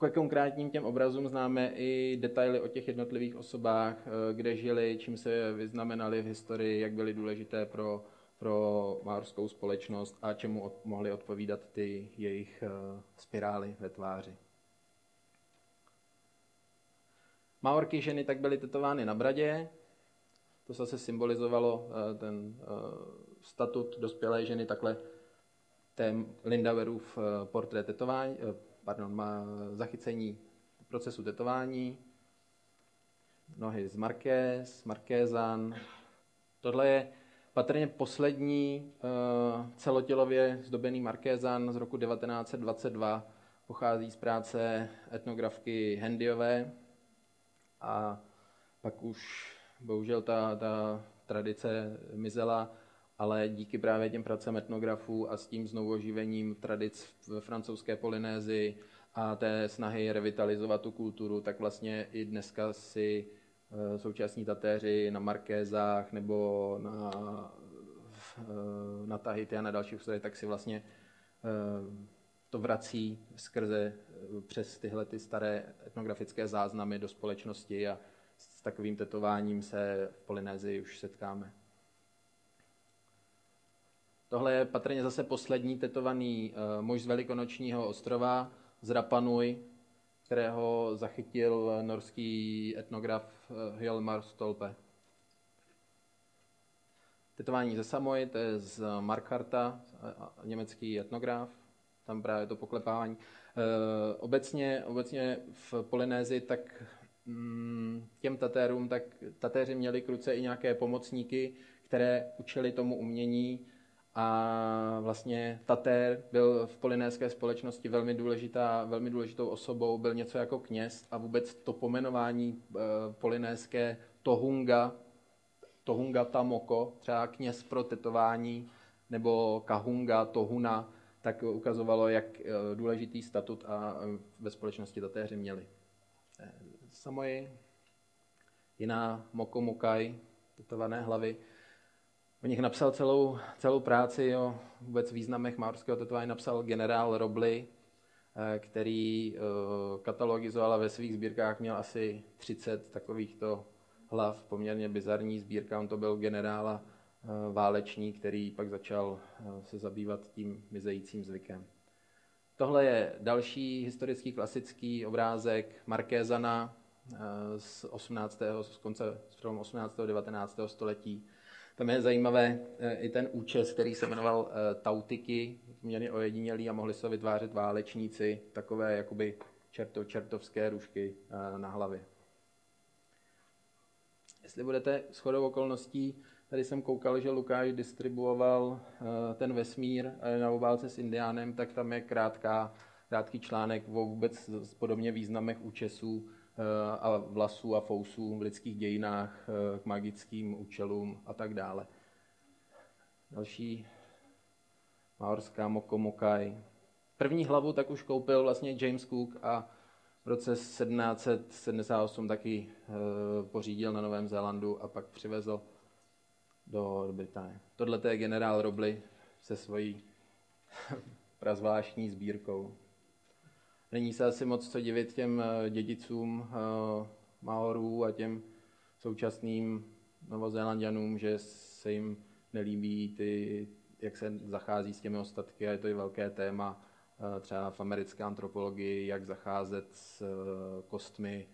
ke konkrétním těm obrazům známe i detaily o těch jednotlivých osobách, kde žili, čím se vyznamenali v historii, jak byly důležité pro, pro máorskou společnost a čemu od, mohly odpovídat ty jejich spirály ve tváři. Maorky ženy tak byly tetovány na bradě, to zase symbolizovalo eh, ten eh, statut dospělé ženy, takhle ten Lindauerův eh, portrét tetování, pardon, má zachycení procesu tetování, nohy z Marquez, Markézan. Tohle je patrně poslední celotělově zdobený Markézan z roku 1922. Pochází z práce etnografky Hendyové a pak už bohužel ta, ta tradice mizela, ale díky právě těm pracem etnografů a s tím znovu oživením tradic v francouzské Polynézii a té snahy revitalizovat tu kulturu, tak vlastně i dneska si eh, současní tatéři na Markézách nebo na, eh, na Tahiti a na dalších ostrovech, tak si vlastně eh, to vrací skrze přes tyhle ty staré etnografické záznamy do společnosti a s takovým tetováním se v Polynézii už setkáme. Tohle je patrně zase poslední tetovaný uh, muž z Velikonočního ostrova, z Rapanui, kterého zachytil norský etnograf uh, Hjalmar Stolpe. Tetování ze Samoy, to je z Markharta, německý etnograf, tam právě to poklepávání. E, obecně, obecně v Polynézii tak Mm, těm tatérům, tak tatéři měli k ruce i nějaké pomocníky, které učili tomu umění. A vlastně tatér byl v polinéské společnosti velmi, důležitá, velmi důležitou osobou, byl něco jako kněz a vůbec to pomenování e, polinéské Tohunga, Tohunga Tamoko, třeba kněz pro tetování, nebo Kahunga, Tohuna, tak ukazovalo, jak e, důležitý statut a e, ve společnosti tatéři měli. Samoji, jiná Mokomukaj, tetované hlavy. O nich napsal celou, celou práci o vůbec významech maorského tetování, napsal generál Robly, eh, který eh, katalogizoval a ve svých sbírkách měl asi 30 takovýchto hlav, poměrně bizarní sbírka. On to byl generála eh, válečník, který pak začal se zabývat tím mizejícím zvykem. Tohle je další historický klasický obrázek Markézana, Eh, z 18. z konce z 18. 19. století. Tam je zajímavé eh, i ten účes, který se jmenoval eh, tautiky, měli ojedinělý a mohli se vytvářet válečníci, takové jakoby čerto, čertovské rušky na hlavě. Jestli budete shodou okolností, tady jsem koukal, že Lukáš distribuoval ten vesmír na obálce s Indiánem, tak tam je krátká, krátký článek o vůbec podobně významech účesů Eh, a vlasů a fousů v lidských dějinách eh, k magickým účelům a tak dále. Další maorská Mokomokaj. První hlavu tak už koupil vlastně James Cook a v roce 1778 taky eh, pořídil na Novém Zélandu a pak přivezl do, Británie. Tohle je generál Robley se svojí *laughs* prazvláštní sbírkou. Není se asi moc co divit těm eh, dědicům eh, Mahorů a těm současným Novozélandianům, že se jim nelíbí ty, jak se zachází s těmi ostatky a je to i velké téma eh, třeba v americké antropologii, jak zacházet s kostmi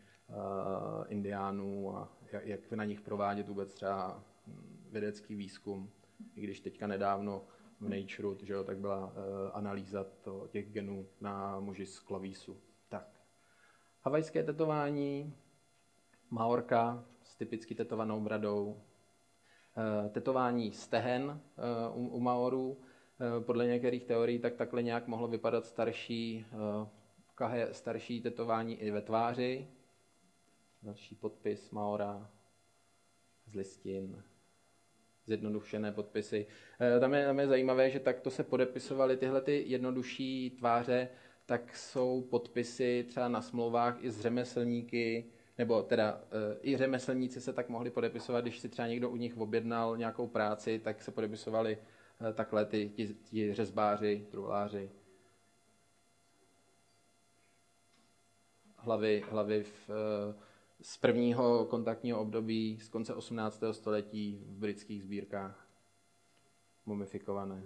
indiánů a jak na nich provádět vůbec třeba hm, vědecký výzkum. I když teďka nedávno v Nature, že jo, tak byla uh, analýza to, těch genů na muži z klavísu. Tak. Havajské tetování, Maorka s typicky tetovanou bradou, uh, tetování stehen uh, u, u Maorů, podle některých teorií, tak takhle nějak mohlo vypadat starší, kahe, starší tetování i ve tváři. Další podpis Maora z listin, zjednodušené podpisy. Tam je, tam je zajímavé, že takto se podepisovaly tyhle ty jednodušší tváře, tak jsou podpisy třeba na smlouvách i s řemeslníky, nebo teda e, i řemeslníci se tak mohli podepisovat, když si třeba někdo u nich objednal nějakou práci, tak se podepisovali e, takhle ty, ti, ti řezbáři, truhláři. Hlavy, hlavy v, z prvního kontaktního období z konce 18. století v britských sbírkách mumifikované.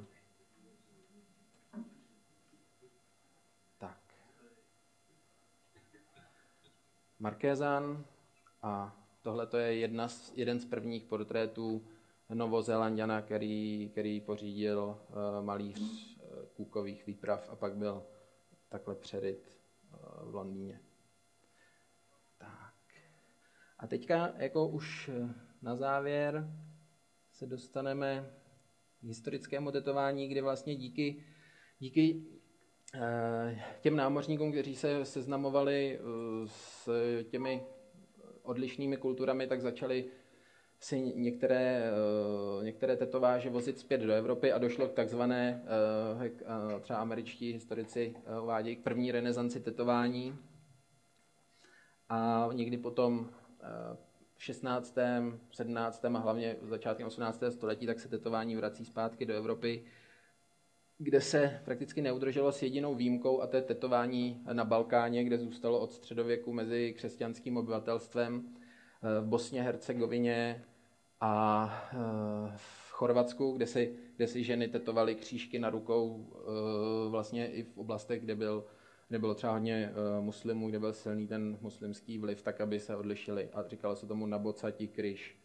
Markézan a tohle je jedna z, jeden z prvních portrétů Novozélandiana, který, který pořídil uh, malíř uh, kůkových výprav a pak byl takhle přeryt uh, v Londýně. A teďka jako už na závěr se dostaneme k historickému tetování, kdy vlastně díky, díky Eh, těm námořníkům, kteří se seznamovali eh, s těmi odlišnými kulturami, tak začali si některé, eh, některé tetováže vozit zpět do Evropy a došlo k takzvané, třeba američtí historici uvádějí, k první renesanci tetování. A někdy potom v 16., 17. a hlavně začátkem 18. století, tak se tetování vrací zpátky do Evropy kde se prakticky neudrželo s jedinou výjimkou, a to je tetování na Balkáně, kde zůstalo od středověku mezi křesťanským obyvatelstvem eh, v Bosně, Hercegovině a eh, v Chorvatsku, kde si, kde si ženy tetovaly křížky na rukou eh, vlastně i v oblastech, kde, byl, kde bylo třeba hodně muslimů, kde byl silný ten muslimský vliv, tak aby se odlišili. A říkalo se tomu nabocatí kryš.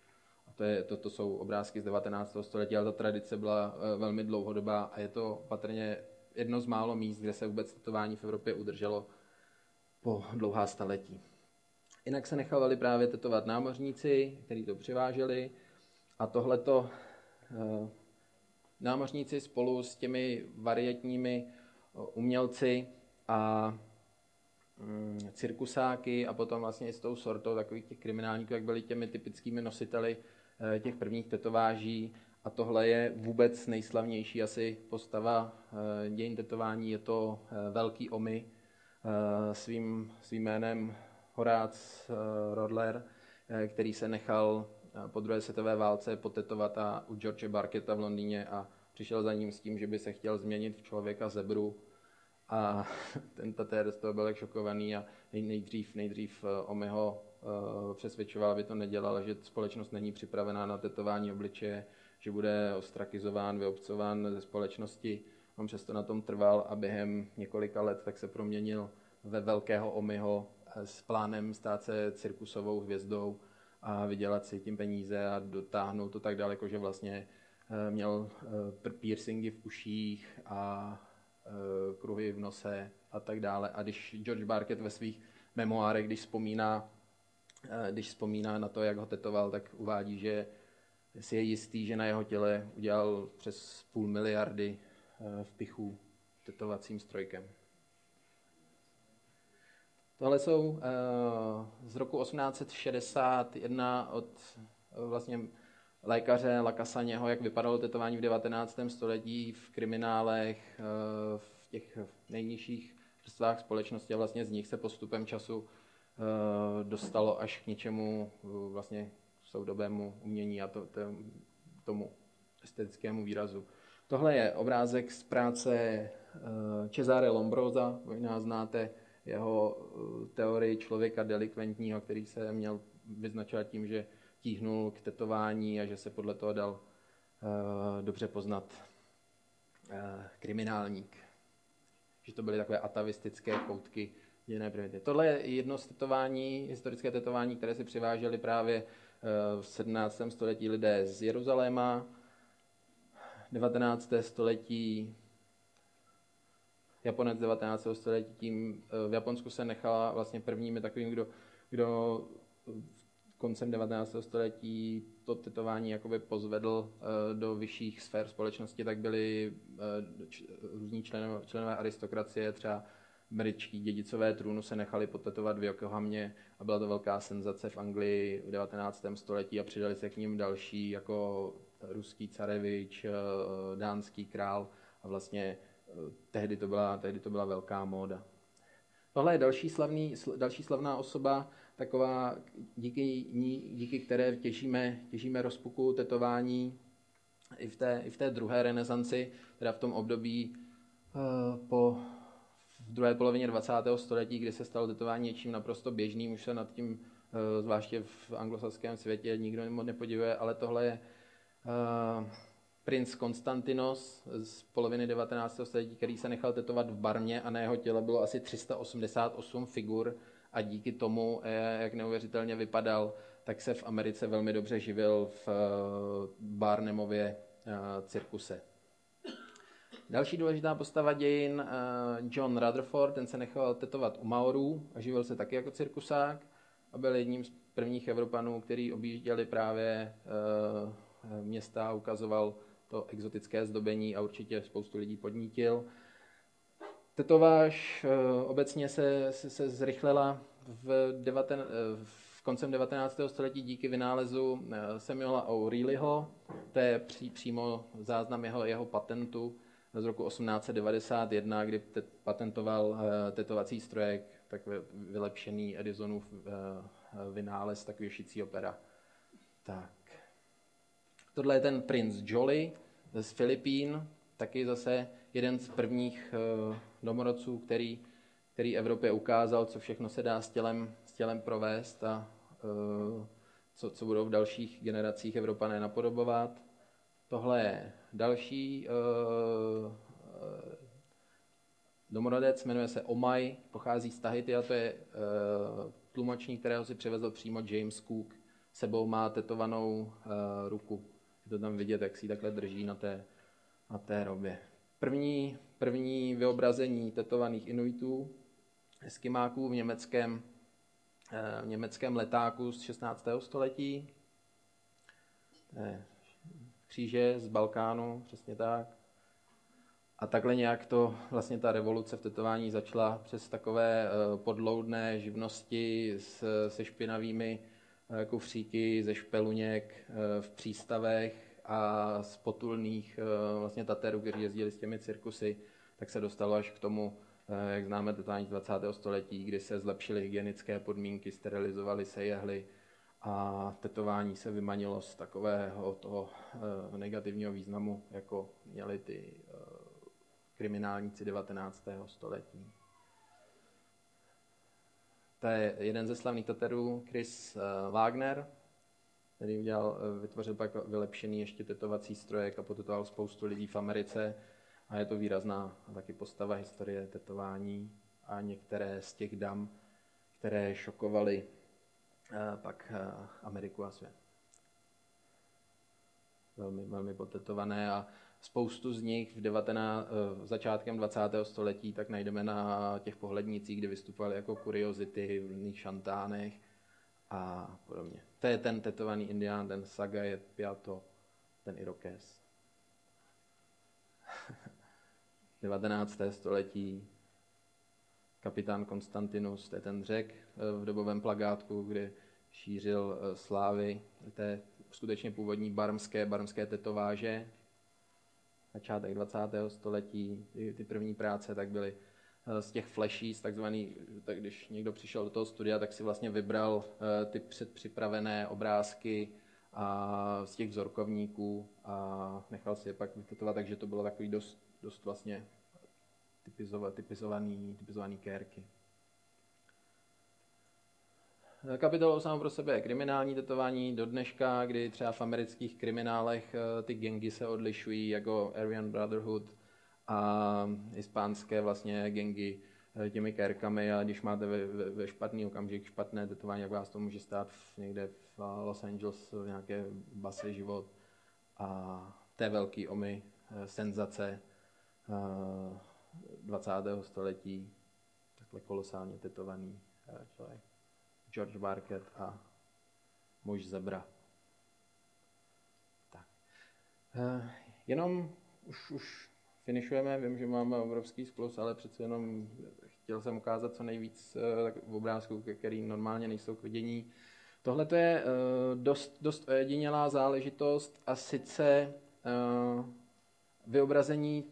To, je, to, to jsou obrázky z 19. století, ale ta tradice byla uh, velmi dlouhodobá a je to patrně jedno z málo míst, kde se vůbec tetování v Evropě udrželo po dlouhá staletí. Jinak se nechávali právě tetovat námořníci, kteří to přiváželi a tohleto uh, námořníci spolu s těmi varietními umělci a um, cirkusáky a potom vlastně i s tou sortou takových těch kriminálníků, jak byli těmi typickými nositeli Eh, těch prvních tetováží. A tohle je vůbec nejslavnější asi postava eh, dějin tetování, je to eh, velký Omy svým, svým jménem Horáce Rodler, který se nechal po druhé světové válce potetovat a u George Barketa v Londýně a přišel za ním s tím, že by se chtěl změnit v člověka zebru a *laughs* ten tatér z toho byl šokovaný a nejdřív, nejdřív Omyho Eh, přesvědčoval, aby to nedělal, že společnost není připravená na tetování obličeje, že bude ostrakizován, vyobcován ze společnosti. On přesto na tom trval a během několika let tak se proměnil ve velkého omyho eh, s plánem stát se cirkusovou hvězdou a vydělat si tím peníze a dotáhnout to tak daleko, že vlastně eh, měl piercingy v uších a kruhy v nose a tak dále. A když George Barkett ve svých memoárech, když vzpomíná když vzpomíná na to, jak ho tetoval, tak uvádí, že si je jistý, že na jeho těle udělal přes půl miliardy eh, vpichů tetovacím strojkem. Tohle jsou eh, z roku 1861 od eh, vlastně lékaře Lakasaněho, jak vypadalo tetování v 19. století v kriminálech, v těch nejnižších vrstvách společnosti a vlastně z nich se postupem času Eh, dostalo až k něčemu eh, vlastně soudobému umění a to, to, tomu estetickému výrazu. Tohle je obrázek z práce eh, Cesare Lombrosa, možná znáte jeho teorii člověka delikventního, který se měl vyznačovat tím, že tíhnul k tetování a že se podle toho dal dobře poznat kriminálník. Že to byly takové atavistické koutky jiné primity. Tohle je jedno z tetování, historické tetování, které si přiváželi právě eh, v 17. století lidé z Jeruzaléma, 19. století Japonec 19. století tím v Japonsku se nechala vlastně prvními takovým, kdo, kdo koncem 19. století to tetování jakoby pozvedl do vyšších sfér společnosti, tak byli různí členové, členové aristokracie, třeba američtí dědicové trůnu se nechali potetovat v Yokohamě a byla to velká senzace v Anglii v 19. století a přidali se k ním další jako ruský carevič, eh, dánský král a vlastně eh, tehdy to byla, tehdy to byla velká móda. Tohle je další, slavný, další slavná osoba, taková, díky, ní, díky které těžíme, těžíme rozpuku tetování i v té, i v té druhé renesanci, teda v tom období uh, po v druhé polovině 20. století, kdy se stalo tetování něčím naprosto běžným, už se nad tím, uh, zvláště v anglosaském světě, nikdo nepodivuje, ale tohle je uh, princ Konstantinos z poloviny 19. století, který se nechal tetovat v barmě a na jeho těle bylo asi 388 figur a díky tomu, eh, jak neuvěřitelně vypadal, tak se v Americe velmi dobře živil v eh, Barnemově cirkuse. Další důležitá postava dějin, John Rutherford, ten se nechal tetovat u Maorů a živil se taky jako cirkusák a byl jedním z prvních Evropanů, který objížděli právě města, ukazoval to exotické zdobení a určitě spoustu lidí podnítil. Tetováž eh, obecně se, se, se zrychlila v, devaten, eh, v koncem 19. století díky vynálezu eh, Samuela O'Reillyho. To je pří, přímo záznam jeho, jeho patentu z roku 1891, kdy te, patentoval tetovací strojek, tak vylepšený Edisonův vynález, takový šící opera. Tak. Tohle je ten princ Jolly z Filipín, taky zase jeden z prvních uh, domorodců, který, který Evropě ukázal, co všechno se dá s tělem, s tělem provést a uh, co, co budou v dalších generacích Evropané napodobovat. Tohle je další uh, domorodec, jmenuje se Omaj, pochází z Tahiti a to je tlumočník, kterého si přivezl přímo James Cook. Sebou má tetovanou ruku to tam vidět, jak si takhle drží na té, na té robě. První, první vyobrazení tetovaných Inuitů, Eskimáků v německém, eh, v německém letáku z 16. století. Kříže z Balkánu, přesně tak. A takhle nějak to, vlastně ta revoluce v tetování začala přes takové eh, podloudné živnosti se špinavými kufříky ze špeluněk eh, v přístavech a z potulných eh, vlastně Taterů, kteří jezdili s těmi cirkusy, tak se dostalo až k tomu, eh, jak známe tetování 20. století, kdy se zlepšily hygienické podmínky, sterilizovaly se jehly a tetování se vymanilo z takového toho negativního významu, jako měli ty kriminálníci 19. století. To je jeden ze slavných Taterů, Chris eh, Wagner, který udělal, eh, vytvořil pak vylepšený ještě tetovací strojek a potetoval spoustu lidí v Americe. A je to výrazná taky postava historie tetování a některé z těch dam, které šokovaly eh, pak Ameriku a svět. Velmi, velmi potetované a Spoustu z nich v 19, v začátkem 20. století tak najdeme na těch pohlednicích, kde vystupovali jako kuriozity v různých šantánech a podobně. To je ten tetovaný indián, ten Saga je Piato, ten Irokes. *laughs* 19. století kapitán Konstantinus, to je ten řek eh, v dobovém plagátku, kde šířil eh, slávy té skutečně původní barmské, barmské tetováže, začátek 20. století, ty, první práce, tak byly z těch flashes, takzvaný, tak když někdo přišel do toho studia, tak si vlastně vybral eh, ty předpřipravené obrázky a z těch vzorkovníků a nechal si je pak vytetovat, takže to bylo takový dost, dost vlastně typizovaný, typizovaný kérky. Kapitolou samo pro sebe je kriminální tetování do dneška, kdy třeba v amerických kriminálech eh, ty gengy se odlišují jako Aryan Brotherhood a hispánské vlastně gengy eh, těmi kérkami a když máte ve, ve, ve špatný okamžik špatné tetování, jak vás to může stát v, někde v Los Angeles v nějaké base život a té velký omy, eh, senzace 20. století, takhle kolosálně tetovaný člověk. George Barkett a muž zebra. Tak. Jenom už, už finišujeme, vím, že máme obrovský sklus, ale přece jenom chtěl jsem ukázat co nejvíc uh, obrázků, který normálně nejsou k vidění. Tohle je uh, dost, dost ojedinělá záležitost a sice uh, vyobrazení,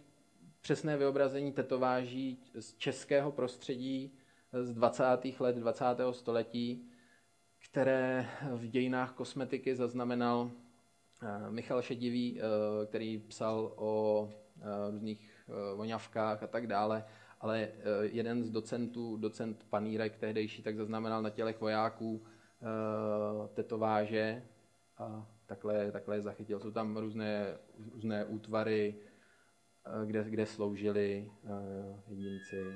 přesné vyobrazení tetováží z českého prostředí z 20. let 20. století, které v dějinách kosmetiky zaznamenal Michal Šedivý, který psal o různých voňavkách a tak dále, ale jeden z docentů, docent Panírek tehdejší, tak zaznamenal na tělech vojáků tetováže a takhle, takhle je zachytil. Jsou tam různé, různé útvary, kde, kde sloužili jedinci.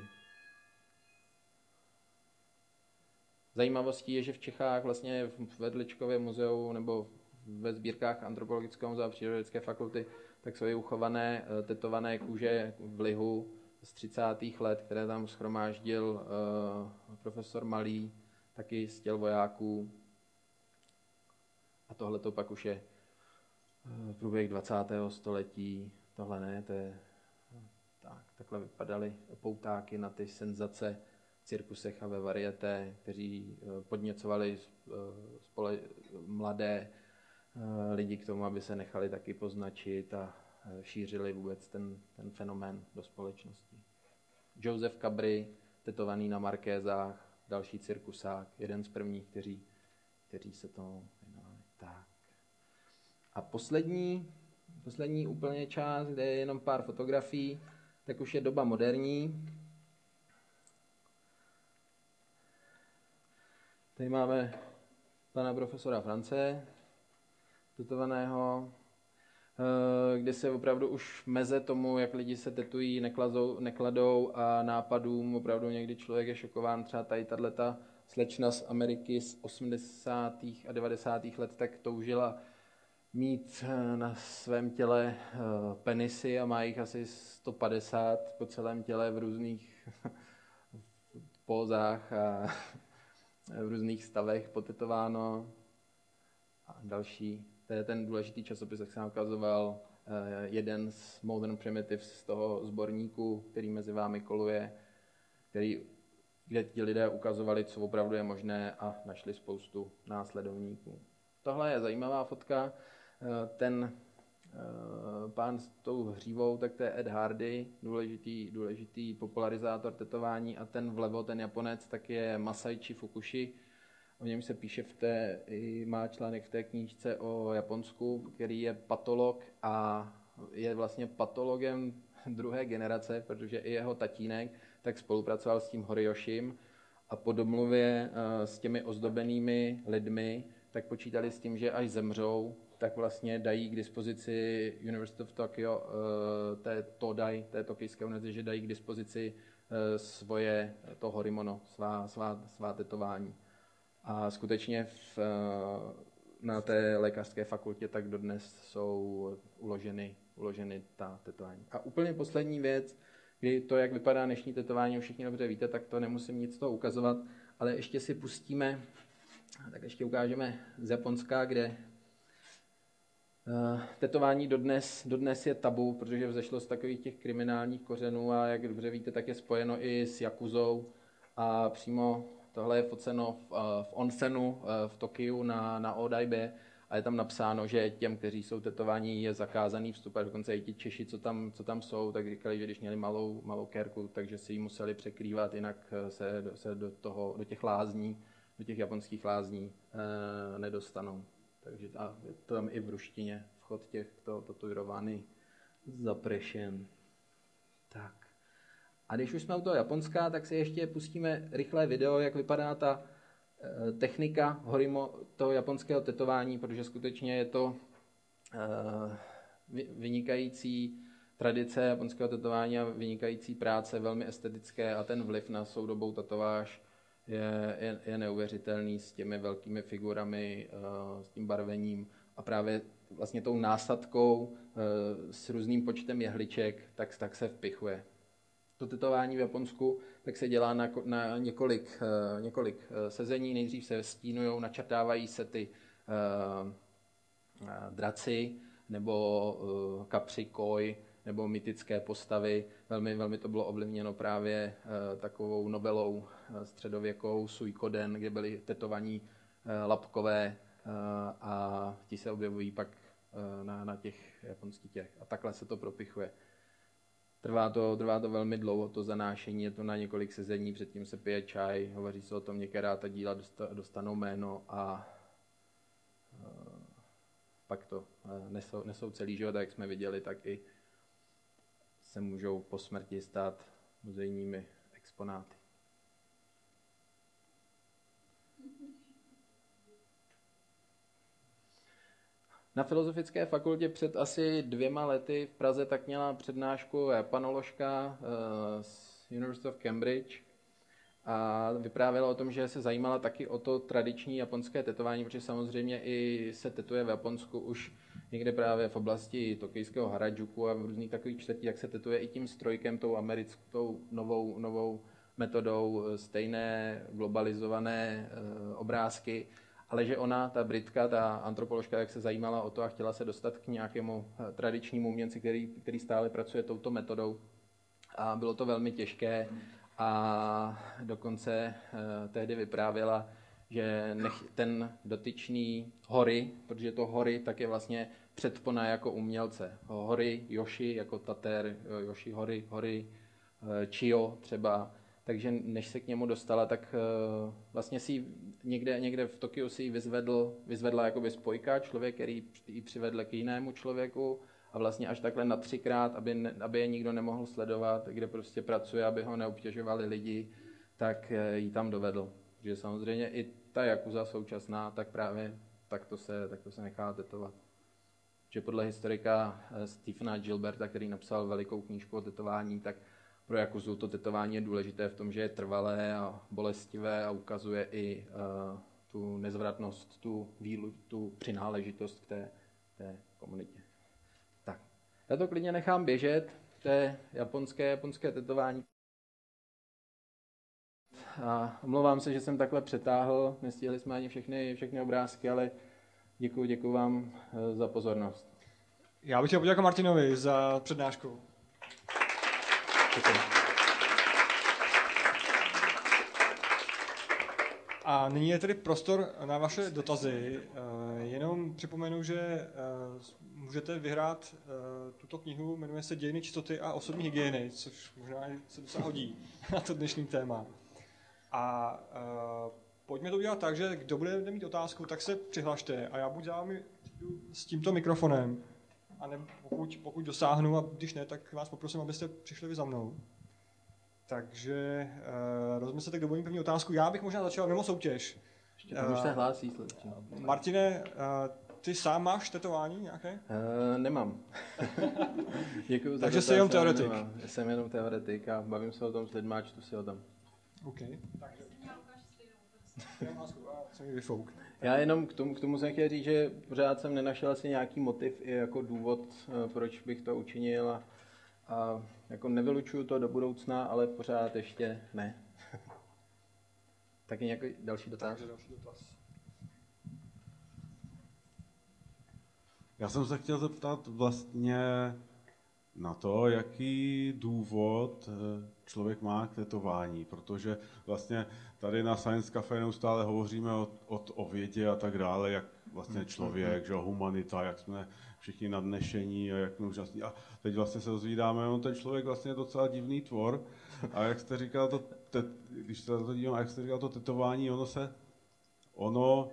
Zajímavostí je, že v Čechách vlastně v Vedličkově muzeu nebo ve sbírkách Antropologického muzea Přírodovědecké fakulty tak jsou i uchované tetované kůže v lihu z 30. let, které tam schromáždil uh, profesor Malý taky z těl vojáků. A tohle to pak už je eh, průběh 20. století. Tohle ne, to je, tak, takhle vypadaly poutáky na ty senzace v cirkusech a ve varieté, kteří eh, podněcovali eh, spole, mladé lidi k tomu, aby se nechali taky poznačit a šířili vůbec ten, ten fenomén do společnosti. Joseph Cabry, tetovaný na markézách, další cirkusák, jeden z prvních, kteří, kteří se to věnovali. Tak. A poslední, poslední úplně část, kde je jenom pár fotografií, tak už je doba moderní. Tady máme pana profesora France, tutovaného, Eh, kde se opravdu už meze tomu, jak lidi se tetují, nekladou, nekladou a nápadům. Opravdu někdy člověk je šokován. Třeba tady tato slečna z Ameriky z 80. a 90. let tak toužila mít eh, na svém těle eh, penisy a má jich asi 150 po celém těle v různých *laughs* pózách a *laughs* v různých stavech potetováno. A další to je ten důležitý časopis, jak jsem ukazoval, eh, jeden z Modern Primitives z toho sborníku, který mezi vámi koluje, který, kde ti lidé ukazovali, co opravdu je možné a našli spoustu následovníků. Tohle je zajímavá fotka. Eh, ten eh, pán s tou hřívou, tak to je Ed Hardy, důležitý, důležitý popularizátor tetování a ten vlevo, ten Japonec, tak je Masaichi Fukushi, O něm se píše v té, má článek v té knížce o Japonsku, který je patolog a je vlastně patologem druhé generace, protože i jeho tatínek tak spolupracoval s tím Horiyoshim a po domluvě eh, s těmi ozdobenými lidmi tak počítali s tím, že až zemřou, tak vlastně dají k dispozici University of Tokyo, eh, té Todai, té tokijské univerzity, že dají k dispozici eh, svoje to horimono, svá, svá, svá tetování. A skutečně v, eh, na té lékařské fakultě tak dodnes jsou uloženy, uloženy ta tetování. A úplně poslední věc, kdy to, jak vypadá dnešní tetování, všichni dobře víte, tak to nemusím nic toho ukazovat, ale ještě si pustíme, tak ještě ukážeme z Japonska, kde Uh, tetování dodnes, dodnes je tabu, protože vzešlo z takových těch kriminálních kořenů a jak dobře víte, tak je spojeno i s Jakuzou a přímo Tohle je foceno v, eh, v onsenu eh, v Tokiu na, na Odaibe a je tam napsáno, že těm, kteří jsou tetovaní, je zakázaný vstup a dokonce i ti Češi, co tam, co tam jsou, tak říkali, že když měli malou, malou kérku, takže si ji museli překrývat, jinak eh, se, se do, toho, do těch lázní, do těch japonských lázní e, nedostanou. Takže a je to tam i v ruštině, vchod těchto tatuírovány zaprešen. Tak. A když už jsme u toho Japonska, tak si ještě pustíme rychlé video, jak vypadá ta eh, technika horimo, toho japonského tetování, protože skutečně je to eh, vynikající tradice japonského tetování a vynikající práce, velmi estetické a ten vliv na soudobou tetováž je, je, je neuvěřitelný s těmi velkými figurami, eh, s tím barvením a právě vlastně tou násadkou s různým počtem jehliček, tak, tak se vpichuje to tetování v Japonsku, tak se dělá na, na několik, uh, několik uh, sezení. Nejdřív se stínují, načrtávají se ty draci nebo kapři koj nebo mytické postavy. Velmi, velmi to bylo ovlivněno právě takovou novelou středověkou Suikoden, kde byli tetovaní lapkové a ti se objevují pak na, na těch japonských těch. A takhle se to propichuje. Trvá to, trvá to velmi dlouho, to zanášení, je to na několik sezení, předtím se pije čaj, hovoří se o tom, některá ta díla dostanou jméno a uh, pak to uh, nesou, nesou celý život, jak jsme viděli, tak i se můžou po smrti stát muzejními exponáty. Na Filozofické fakultě před asi dvěma lety v Praze tak měla přednášku japanoložka eh, z University of Cambridge a vyprávěla o tom, že se zajímala taky o to tradiční japonské tetování, protože samozřejmě i se tetuje v Japonsku už někde právě v oblasti tokijského Harajuku a v různých takových čtvrtí, jak se tetuje i tím strojkem, tou americkou novou, novou metodou, eh, stejné globalizované eh, obrázky ale že ona, ta Britka, ta antropoložka, jak se zajímala o to a chtěla se dostat k nějakému eh, tradičnímu uměnci, který, který stále pracuje touto metodou. A bylo to velmi těžké a dokonce eh, tehdy vyprávěla, že nech, ten dotyčný hory, protože to hory tak je vlastně předpona jako umělce. Hory, Yoshi jako Tater, Yoshi hory, hory, eh, Chio třeba, takže než se k němu dostala, tak uh, vlastně si někde, někde v Tokiu si ji vyzvedl, vyzvedla jakoby spojka, člověk, který ji přivedl k jinému člověku a vlastně až takhle na třikrát, aby, ne, aby je nikdo nemohl sledovat, kde prostě pracuje, aby ho neobtěžovali lidi, tak uh, ji tam dovedl. Takže samozřejmě i ta Jakuza současná, tak právě tak to se, tak to se nechá tetovat. Že podle historika uh, Stephena Gilberta, který napsal velikou knížku o tetování, tak pro Jakuzu to tetování je důležité v tom, že je trvalé a bolestivé a ukazuje i uh, tu nezvratnost, tu vílu, tu přináležitost k té, té komunitě. Tak, já to klidně nechám běžet, to je japonské, japonské tetování. A omlouvám se, že jsem takhle přetáhl, nestihli jsme ani všechny, všechny obrázky, ale děkuji, děkuji vám eh, za pozornost. Já bych chtěl poděkovat Martinovi za přednášku. A nyní je tedy prostor na vaše dotazy. Eh, jenom připomenu, že eh, můžete vyhrát eh, tuto knihu, jmenuje se Dějiny čistoty a osobní hygieny, což možná se docela hodí *laughs* na to dnešní téma. A pojďme to udělat tak, že kdo bude mít otázku, tak se přihlašte a já buď vámi s tímto mikrofonem, a ne, pokud, pokud dosáhnu a když ne, tak vás poprosím, abyste přišli vy za mnou. Takže uh, rozmyslete, kdo bude první otázku. Já bych možná začal mimo soutěž. Ještě uh, už se hlásí. Martine, uh, ty sám máš tetování nějaké? Uh, nemám. *laughs* Děkuji Takže jsi jenom teoretik. Já jsem jenom teoretik a bavím se o tom s lidmi a čtu si o tom. OK. Takže... Já jenom k tomu, k tomu jsem chtěl říct, že pořád jsem nenašel asi nějaký motiv i jako důvod, proč bych to učinil a, a jako nevylučuju to do budoucna, ale pořád ještě ne. *laughs* Taky nějaký další dotaz? Takže další dotaz. Já jsem se chtěl zeptat vlastně na to, jaký důvod eh, člověk má k tetování, protože vlastně tady na Science Cafe neustále hovoříme o, o, o vědě a tak dále, jak vlastně mm-hmm. člověk, že humanita, jak jsme všichni nadnešení a jak jsme úžasní. A teď vlastně se dozvídáme, on ten člověk vlastně je docela divný tvor. A jak jste říkal, to, te, když se to dívám, jak jste říkal, to tetování, ono se, ono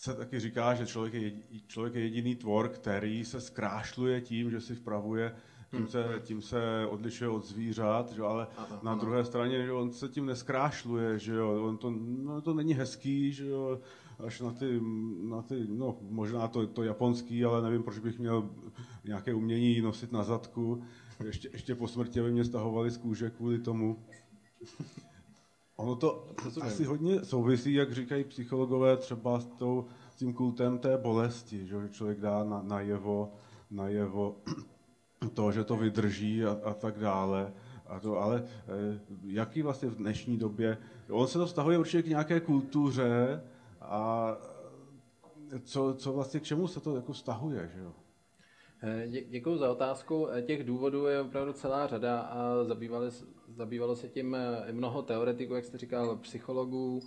se taky říká, že člověk je, člověk je jediný tvor, který se zkrášluje tím, že si vpravuje tím se, tím se odlišuje od zvířat, že, ale ano, na ano. druhé straně, že on se tím neskrášluje, že jo, on to, no, to není hezký, že jo, až na ty, na ty no možná to, to japonský, ale nevím, proč bych měl nějaké umění nosit na zadku. Ještě, ještě po smrti by mě stahovali z kůže kvůli tomu. Ono to asi hodně souvisí, jak říkají psychologové, třeba s, tou, s tím kultem té bolesti, že člověk dá na, najevo, najevo *clears throat* to, že to vydrží a, a tak dále. A to, ale eh, jaký vlastně v dnešní době, on se to vztahuje určitě k nějaké kultuře, A co, co vlastně k čemu se to jako stahuje, že jo? Děkuji za otázku. Těch důvodů je opravdu celá řada a zabývali, zabývalo se tím mnoho teoretiků, jak jste říkal, psychologů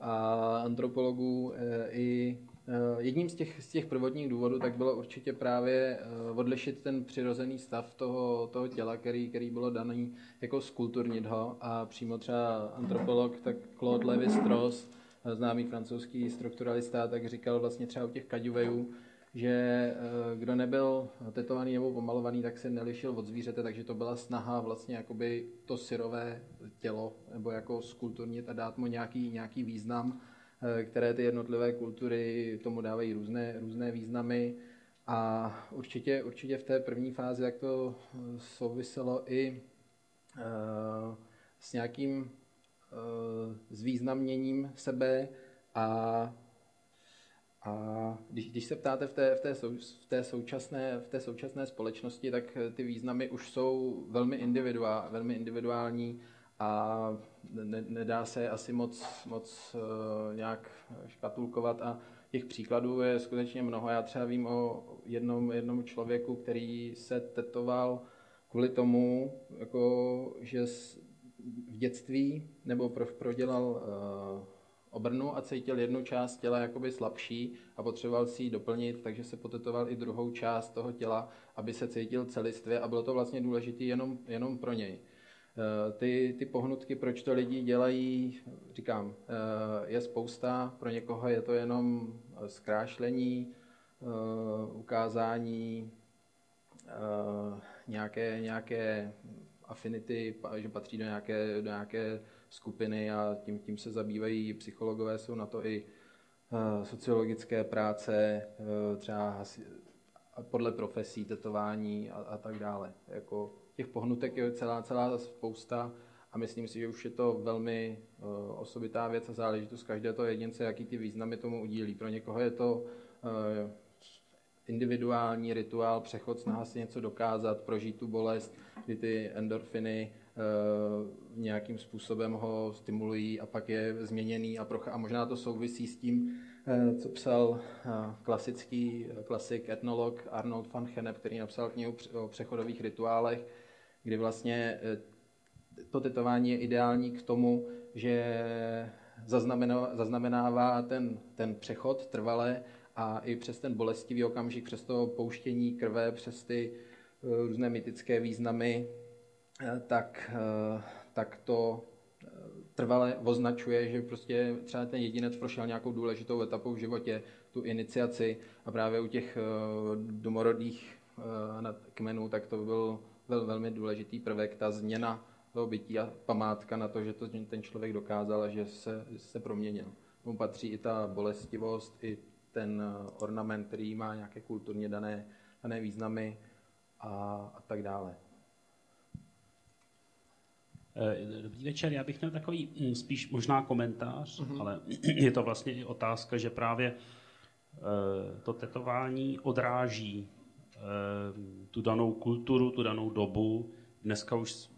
a antropologů i Eh, jedním z těch, z těch prvotních důvodů tak bylo určitě právě eh, odlišit ten přirozený stav toho, toho těla, který, který bylo daný, jako skulturnit ho a přímo třeba antropolog, tak Claude Lévi-Strauss, eh, známý francouzský strukturalista, tak říkal vlastně třeba u těch kaďuvejů, že kdo nebyl tetovaný nebo pomalovaný, tak se nelišil od zvířete, takže to byla snaha vlastně jakoby to syrové tělo nebo jako skulturnit a dát mu nějaký, nějaký význam Eh, které ty jednotlivé kultury tomu dávají různé, různé významy. A určitě, určitě v té první fázi jak to eh, souviselo i s nějakým zvýznamněním sebe a a když, když se ptáte v té, v, té sou, v, té současné, v té současné společnosti, tak ty významy už jsou velmi, individuál, velmi individuální a ne, nedá se asi moc, moc uh, nějak škatulkovat a těch příkladů je skutečně mnoho. Já třeba vím o jednom, jednom člověku, který se tetoval kvůli tomu, jako, že v dětství nebo pro, prodělal uh, obrnu a cítil jednu část těla jakoby slabší a potřeboval si ji doplnit, takže se potetoval i druhou část toho těla, aby se cítil celistvě a bylo to vlastně důležité jenom, jenom pro něj. Eh, ty, ty pohnutky, proč to lidi dělají, říkám, eh, je spousta. Pro někoho je to jenom zkrášlení, eh, ukázání nějaké, nějaké affinity, že patří do nějaké, do nějaké skupiny a tím, tím se zabývají psychologové, jsou na to i sociologické práce, třeba podle profesí, tetování a, a tak dále. Jako těch pohnutek je celá, celá spousta a myslím si, že už je to velmi uh, osobitá věc a záležitost každého toho jedince, jaký ty významy tomu udílí. Pro někoho je to individuální rituál, přechod, snaha si něco dokázat, prožít tu bolest, kdy ty endorfiny nějakým způsobem ho stimulují a pak je změněný a, proch- a možná to souvisí s tím, uh, co psal uh, klasický klasik, etnolog Arnold van Gennep, který napsal knihu o přechodových rituálech, kdy vlastně eh, to tetování je ideální k tomu, že zaznamenává ten, ten přechod trvale a i přes ten bolestivý okamžik, přes to pouštění krve, přes ty eh, různé mytické významy, eh, tak, tak to trvale označuje, že prostě třeba ten jedinec prošel nějakou důležitou etapou v životě, tu iniciaci a právě u těch domorodých kmenů, tak to byl byl velmi důležitý prvek, ta změna toho bytí a památka na to, že to ten člověk dokázal a že se, se proměnil. Tomu patří i ta bolestivost, i ten eh, ornament, který má nějaké kulturně dané, dané významy a, a tak dále. Eh, dobrý večer, já bych měl takový hm, spíš možná komentář, uh-huh. ale *clears throat* je to vlastně i otázka, že právě eh, to tetování odráží Eh, tu danou kulturu, tu danou dobu. Dneska už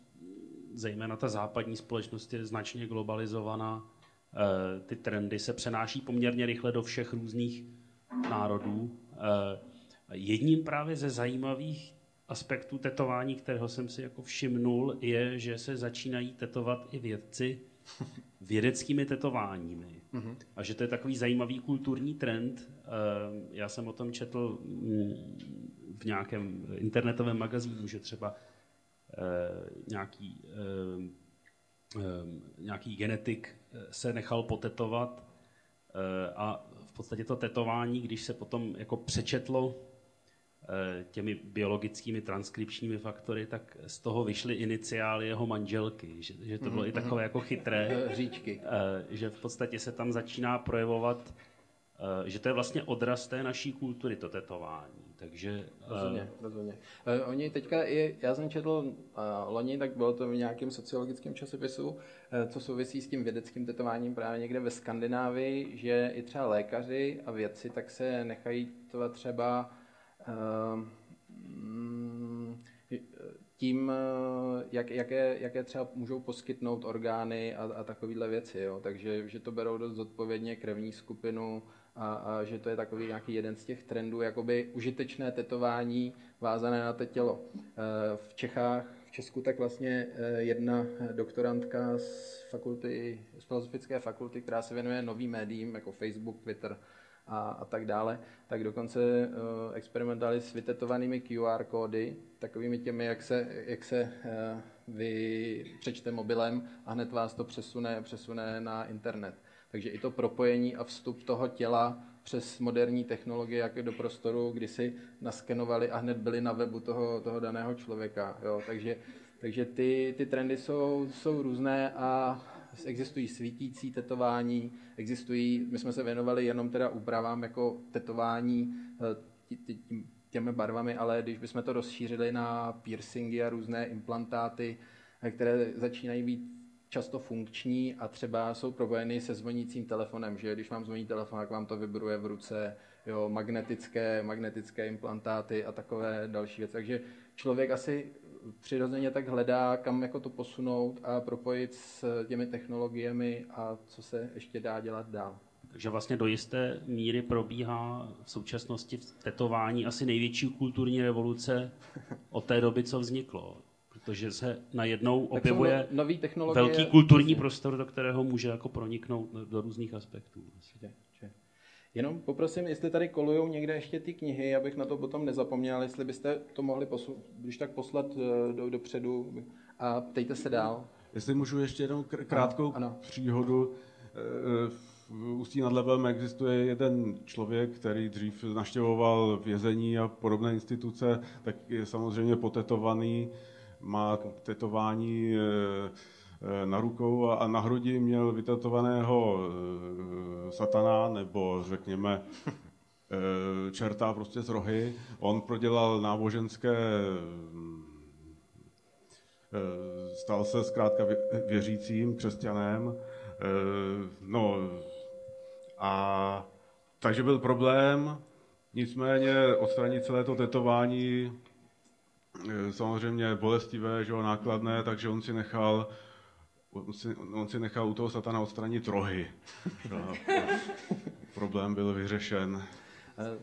zejména ta západní společnost je značně globalizovaná. Ty trendy se přenáší poměrně rychle do všech různých národů. Jedním právě ze zajímavých aspektů tetování, kterého jsem si jako všimnul, je, že se začínají tetovat i vědci *laughs* vědeckými tetováními. Mm-hmm. A že to je takový zajímavý kulturní trend. Já jsem o tom četl mm, v nějakém internetovém magazínu, že třeba eh, nějaký, eh, eh, nějaký genetik se nechal potetovat a v podstatě to tetování, když se potom jako přečetlo těmi biologickými transkripčními faktory, tak z toho vyšly iniciály jeho manželky, že, že to bylo mm-hmm. i takové jako chytré, Říčky. že v podstatě se tam začíná projevovat, že to je vlastně odraz té naší kultury, to tetování. Takže... Rozhodně, uh, rozhodně. Uh, oni teďka, i, já jsem četl uh, loni, tak bylo to v nějakém sociologickém časopisu, uh, co souvisí s tím vědeckým tetováním právě někde ve Skandinávii, že i třeba lékaři a vědci tak se nechají třeba uh, tím, eh, jak, jaké, jaké třeba můžou poskytnout orgány a, a takovéhle věci. Jo. Takže že to berou dost zodpovědně krevní skupinu a, a že to je takový nějaký jeden z těch trendů, jakoby užitečné tetování vázané na to tělo. V Čechách, v Česku tak vlastně jedna doktorantka z fakulty, z filozofické fakulty, která se věnuje novým médiím, jako Facebook, Twitter, a, a tak dále, tak dokonce uh, experimentovali s vytetovanými QR kódy, takovými těmi, jak se, jak se uh, vy přečte mobilem a hned vás to přesune, přesune na internet. Takže i to propojení a vstup toho těla přes moderní technologie, jak do prostoru, kdy si naskenovali a hned byli na webu toho, toho daného člověka. Jo. Takže, takže ty, ty trendy jsou, jsou různé a existují svítící tetování, existují, my jsme se věnovali jenom teda úpravám jako tetování eh, těmi barvami, ale když bychom to rozšířili na piercingy a různé implantáty, eh, které začínají být často funkční a třeba jsou propojeny se zvonícím telefonem, že když vám zvoní telefon, tak vám to vibruje v ruce, jo, magnetické, magnetické implantáty a takové další věci. Takže člověk asi přirozeně tak hledá, kam jako to posunout a propojit s těmi technologiemi a co se ještě dá dělat dál. Takže vlastně do jisté míry probíhá v současnosti v tetování asi největší kulturní revoluce *laughs* od té doby, co vzniklo. Protože se najednou objevuje nový technologie, velký kulturní prostor, do kterého může jako proniknout do různých aspektů. Jenom poprosím, jestli tady kolují někde ještě ty knihy, abych na to potom nezapomněl, jestli byste to mohli posu- když tak poslat eh, do, dopředu a ptejte se dál. Jestli můžu ještě jednou krátkou ano, ano. příhodu. Eh, v Ústí nad Labem existuje jeden člověk, který dřív naštěvoval vězení a podobné instituce, tak je samozřejmě potetovaný, má tetování Eh, na rukou a na hrudi měl vytetovaného eh, satana, nebo řekněme eh, čerta prostě z rohy. On prodělal náboženské stal se zkrátka věřícím křesťanem. No a takže byl problém, nicméně odstranit celé to tetování samozřejmě bolestivé, že jo, nákladné, takže on si nechal on si, on si nechal u toho satana odstranit rohy. *laughs* Problém byl vyřešen.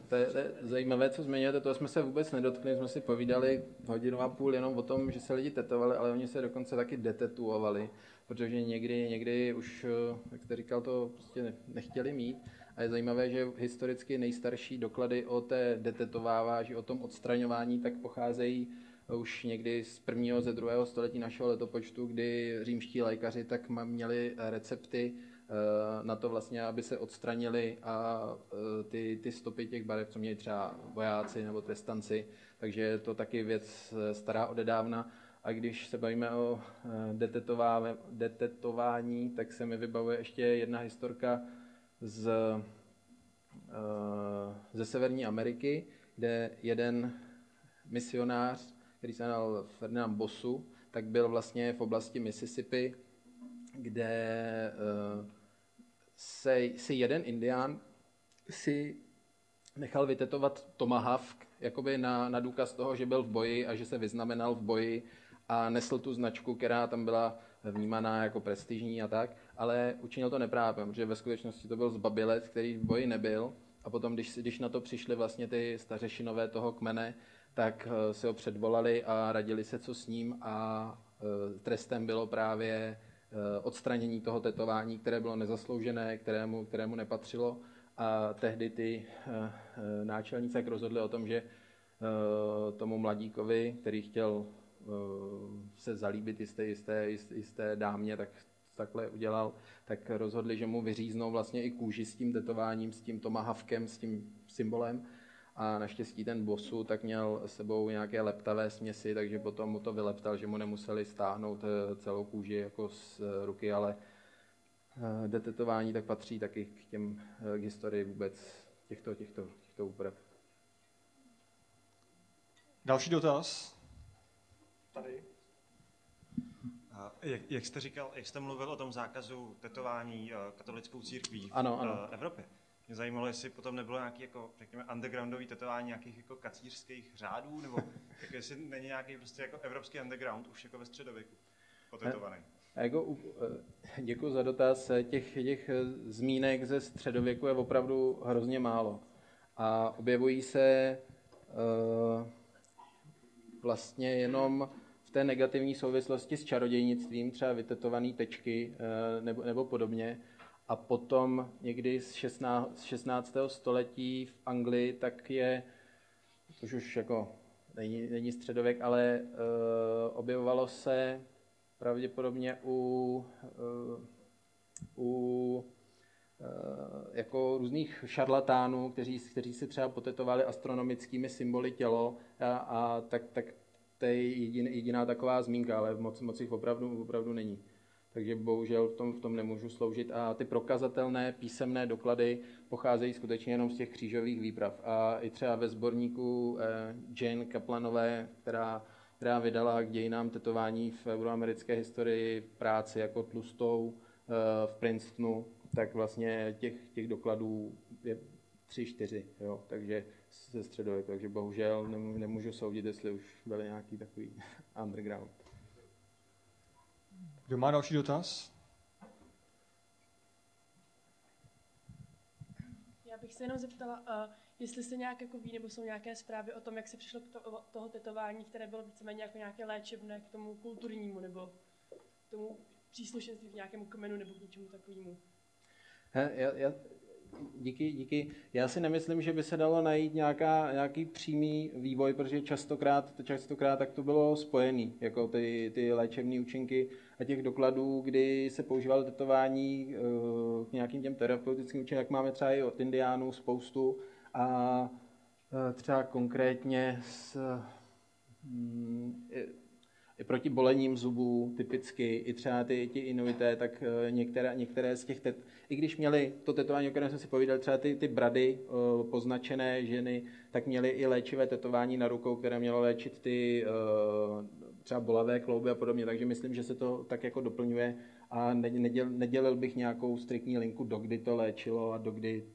To je, to je zajímavé, co zmiňujete, to jsme se vůbec nedotkli, jsme si povídali hodinu a půl jenom o tom, že se lidi tetovali, ale oni se dokonce taky detetuovali, protože někdy, někdy už, jak jste říkal, to prostě nechtěli mít. A je zajímavé, že historicky nejstarší doklady o té detetovávání, o tom odstraňování, tak pocházejí už někdy z prvního, ze druhého století našeho letopočtu, kdy římští lékaři tak měli recepty eh, na to vlastně, aby se odstranili a eh, ty, ty stopy těch barev, co měli třeba vojáci nebo trestanci, takže je to taky věc eh, stará odedávna. A když se bavíme o detetování, tak se mi vybavuje ještě jedna historka z, ze Severní Ameriky, kde jeden misionář který se jmenoval Ferdinand Bosu, tak byl vlastně v oblasti Mississippi, kde uh, se, si jeden indián si nechal vytetovat tomahawk, jakoby na, na důkaz toho, že byl v boji a že se vyznamenal v boji a nesl tu značku, která tam byla vnímaná jako prestižní a tak, ale učinil to neprávem, protože ve skutečnosti to byl zbabilec, který v boji nebyl. A potom, když, když na to přišli vlastně ty stařešinové toho kmene, tak eh, si ho předvolali a radili se, co s ním a eh, trestem bylo právě eh, odstranění toho tetování, které bylo nezasloužené, kterému, kterému nepatřilo. A tehdy ty náčelníci tak rozhodli o tom, že tomu mladíkovi, který chtěl se zalíbit jisté, jisté, jisté dámě, tak takhle udělal, tak rozhodli, že mu vyříznou vlastně i kůži s tím tetováním, s tím tomahavkem, s tím symbolem a naštěstí ten bosu tak měl s sebou nějaké leptavé směsi, takže potom mu to vyleptal, že mu nemuseli stáhnout eh, celou kůži jako z eh, ruky, ale eh, detetování tak patří taky k těm k historii vůbec těchto, těchto, těchto úprav. Další dotaz? Tady. Jak, jak jste říkal, jak jste mluvil o tom zákazu tetování katolickou církví v ano, ano. Evropě, Mě zajímalo, jestli potom nebylo nějaký, jako, řekněme, undergroundový tetování nějakých jako kacířských řádů, nebo *laughs* jako jestli není nějaký prostě jako evropský underground už jako ve středověku potetovaný. Jako, děkuji za dotaz. Těch, těch zmínek ze středověku je opravdu hrozně málo. A objevují se uh, vlastně jenom v té negativní souvislosti s čarodějnictvím, třeba vytetované tečky uh, nebo, nebo podobně. A potom někdy z 16, z 16. století v Anglii, tak je, což už jako není, není středověk, ale uh, objevovalo se pravděpodobně u, uh, u jako různých šarlatánů, kteří, kteří si třeba potetovali astronomickými symboly tělo a, a tak, tak to je jedin, jediná taková zmínka, ale moc, moc jich opravdu, opravdu není. Takže bohužel v tom, v tom nemůžu sloužit. A ty prokazatelné písemné doklady pocházejí skutečně jenom z těch křížových výprav. A i třeba ve sborníku eh, Jane Kaplanové, která, která vydala k dějinám tetování v euroamerické historii práci jako tlustou eh, v Princetonu, tak vlastně těch, těch dokladů je tři, čtyři, jo, takže ze středověku, takže bohužel nemůžu soudit, jestli už byly nějaký takový *laughs* underground. Kdo má další dotaz? Já bych se jenom zeptala, uh, jestli se nějak jako ví, nebo jsou nějaké zprávy o tom, jak se přišlo k to, toho tetování, které bylo víceméně jako nějaké léčebné k tomu kulturnímu, nebo k tomu příslušenství k nějakému kmenu, nebo k něčemu takovému. He, já, já, díky, díky. Já si nemyslím, že by se dalo najít nějaká, nějaký přímý vývoj, protože častokrát, častokrát tak to bylo spojený, jako ty, ty léčebné účinky a těch dokladů, kdy se používalo tetování uh, k nějakým těm terapeutickým účinkům, jak máme třeba i od indiánů spoustu a uh, třeba konkrétně s, um, i proti bolením zubů typicky, i třeba ty, ti inuité, tak uh, některé, některé z těch, tet, i když měli to tetování, o kterém jsem si povídal, třeba ty, ty brady uh, poznačené ženy, tak měly i léčivé tetování na rukou, které mělo léčit ty uh, třeba bolavé klouby a podobně, takže myslím, že se to tak jako doplňuje a neděl, nedělil bych nějakou striktní linku, dokdy to léčilo a dokdy,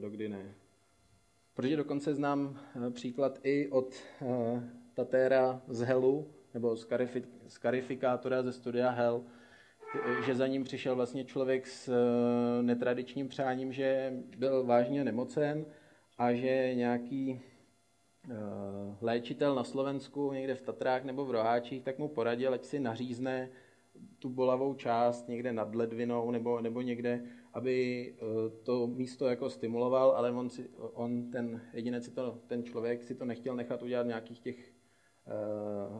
dokdy ne. Protože dokonce znám příklad i od Tatéra z Helu, nebo z karifikátora ze studia Hell, že za ním přišel vlastně člověk s eh, netradičním přáním, že byl vážně nemocen a že nějaký eh, léčitel na Slovensku, někde v Tatrách nebo v Roháčích, tak mu poradil, ať si nařízne tu bolavou část někde nad ledvinou nebo, nebo někde, aby eh, to místo jako stimuloval, ale on, si, on ten jedinec, si to, ten člověk si to nechtěl nechat udělat v nějakých těch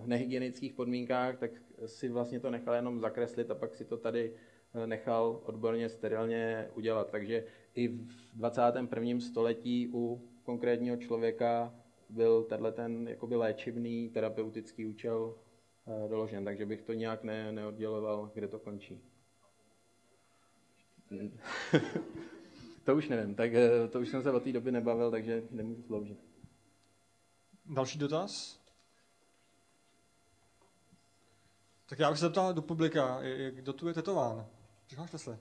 nehygienických podmínkách, tak si vlastně to nechal jenom zakreslit a pak si to tady eh, nechal odborně sterilně udělat. Takže i v 21. století u konkrétního člověka byl tenhle ten jakoby léčivný terapeutický účel uh, doložen, takže bych to nějak ne, neodděloval, kde to končí. *laughs* to už nevím, tak to už jsem se od té doby nebavil, takže nemůžu sloužit. Další dotaz? Tak já bych se zeptal do publika, kdo tu je tetován? Přihlašte se.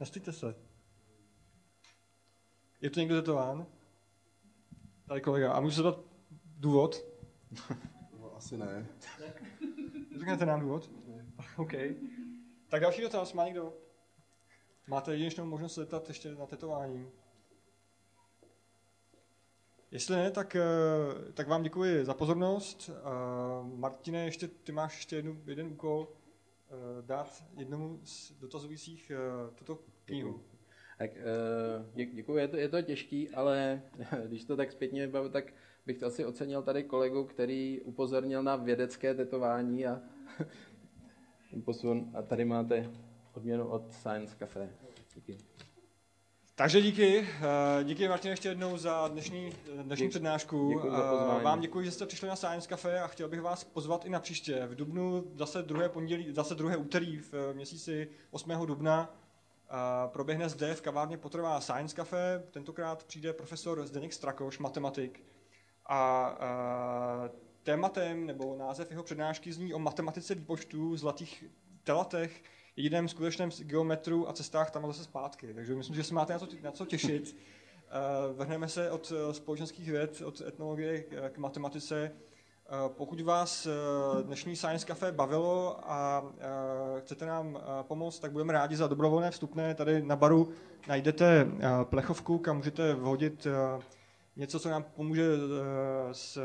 Nestýďte se. Je tu někdo tetován? Tady kolega. A můžu se zeptat důvod? No, asi ne. Řeknete nám důvod? OK. Tak další dotaz. Má někdo? Máte jedinečnou možnost se zeptat ještě na tetování? Jestli ne, tak, eh, tak vám děkuji za pozornost. Martine, ještě, ty máš ještě jednu, jeden úkol, eh, dát jednomu z dotazujících eh, tuto knihu. Tak děkuji, je to, je to těžký, ale *laughs* když to tak zpětně bavu, tak bych to asi ocenil tady kolegu, který upozornil na vědecké tetování a *laughs* posun. A tady máte odměnu od Science Cafe. Díky. Takže díky. Eh, díky Martin ještě jednou za dnešní, dnešní Dík, přednášku. Děkuji za eh, Vám děkuji, že jste přišli na Science Cafe a chtěl bych vás pozvat i na příště. V Dubnu zase druhé, pondělí, zase druhé úterý v eh, měsíci 8. dubna proběhne zde v kavárně potrvá Science Cafe. Tentokrát přijde profesor Zdeněk Strakoš, matematik. A tématem nebo název jeho přednášky zní o matematice výpočtů, zlatých telatech, jediném skutečném geometru a cestách tam a zase zpátky. Takže myslím, že se máte na co, na co těšit. Uh, *laughs* vrhneme se od uh, společenských věd, od etnologie k, matematice. Uh, pokud vás dnešní Science Café bavilo a chcete nám pomoct, tak budeme rádi za dobrovolné vstupné. Tady na baru najdete plechovku, kam můžete vhodit něco, co nám pomůže s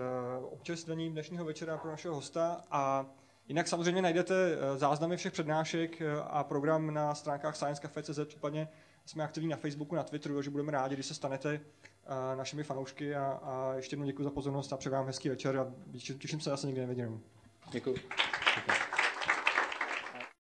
občerstvením dnešního večera pro našeho hosta. A jinak samozřejmě najdete uh, záznamy všech přednášek uh, a program na stránkách sciencecafe.cz, případně jsme aktivní na Facebooku, na Twitteru, takže budeme rádi, když se stanete uh, našimi fanoušky a, a ještě jednou děkuji za pozornost a přeji vám hezký večer a těším se zase někde neviděnou. Děkuji. Děkuji.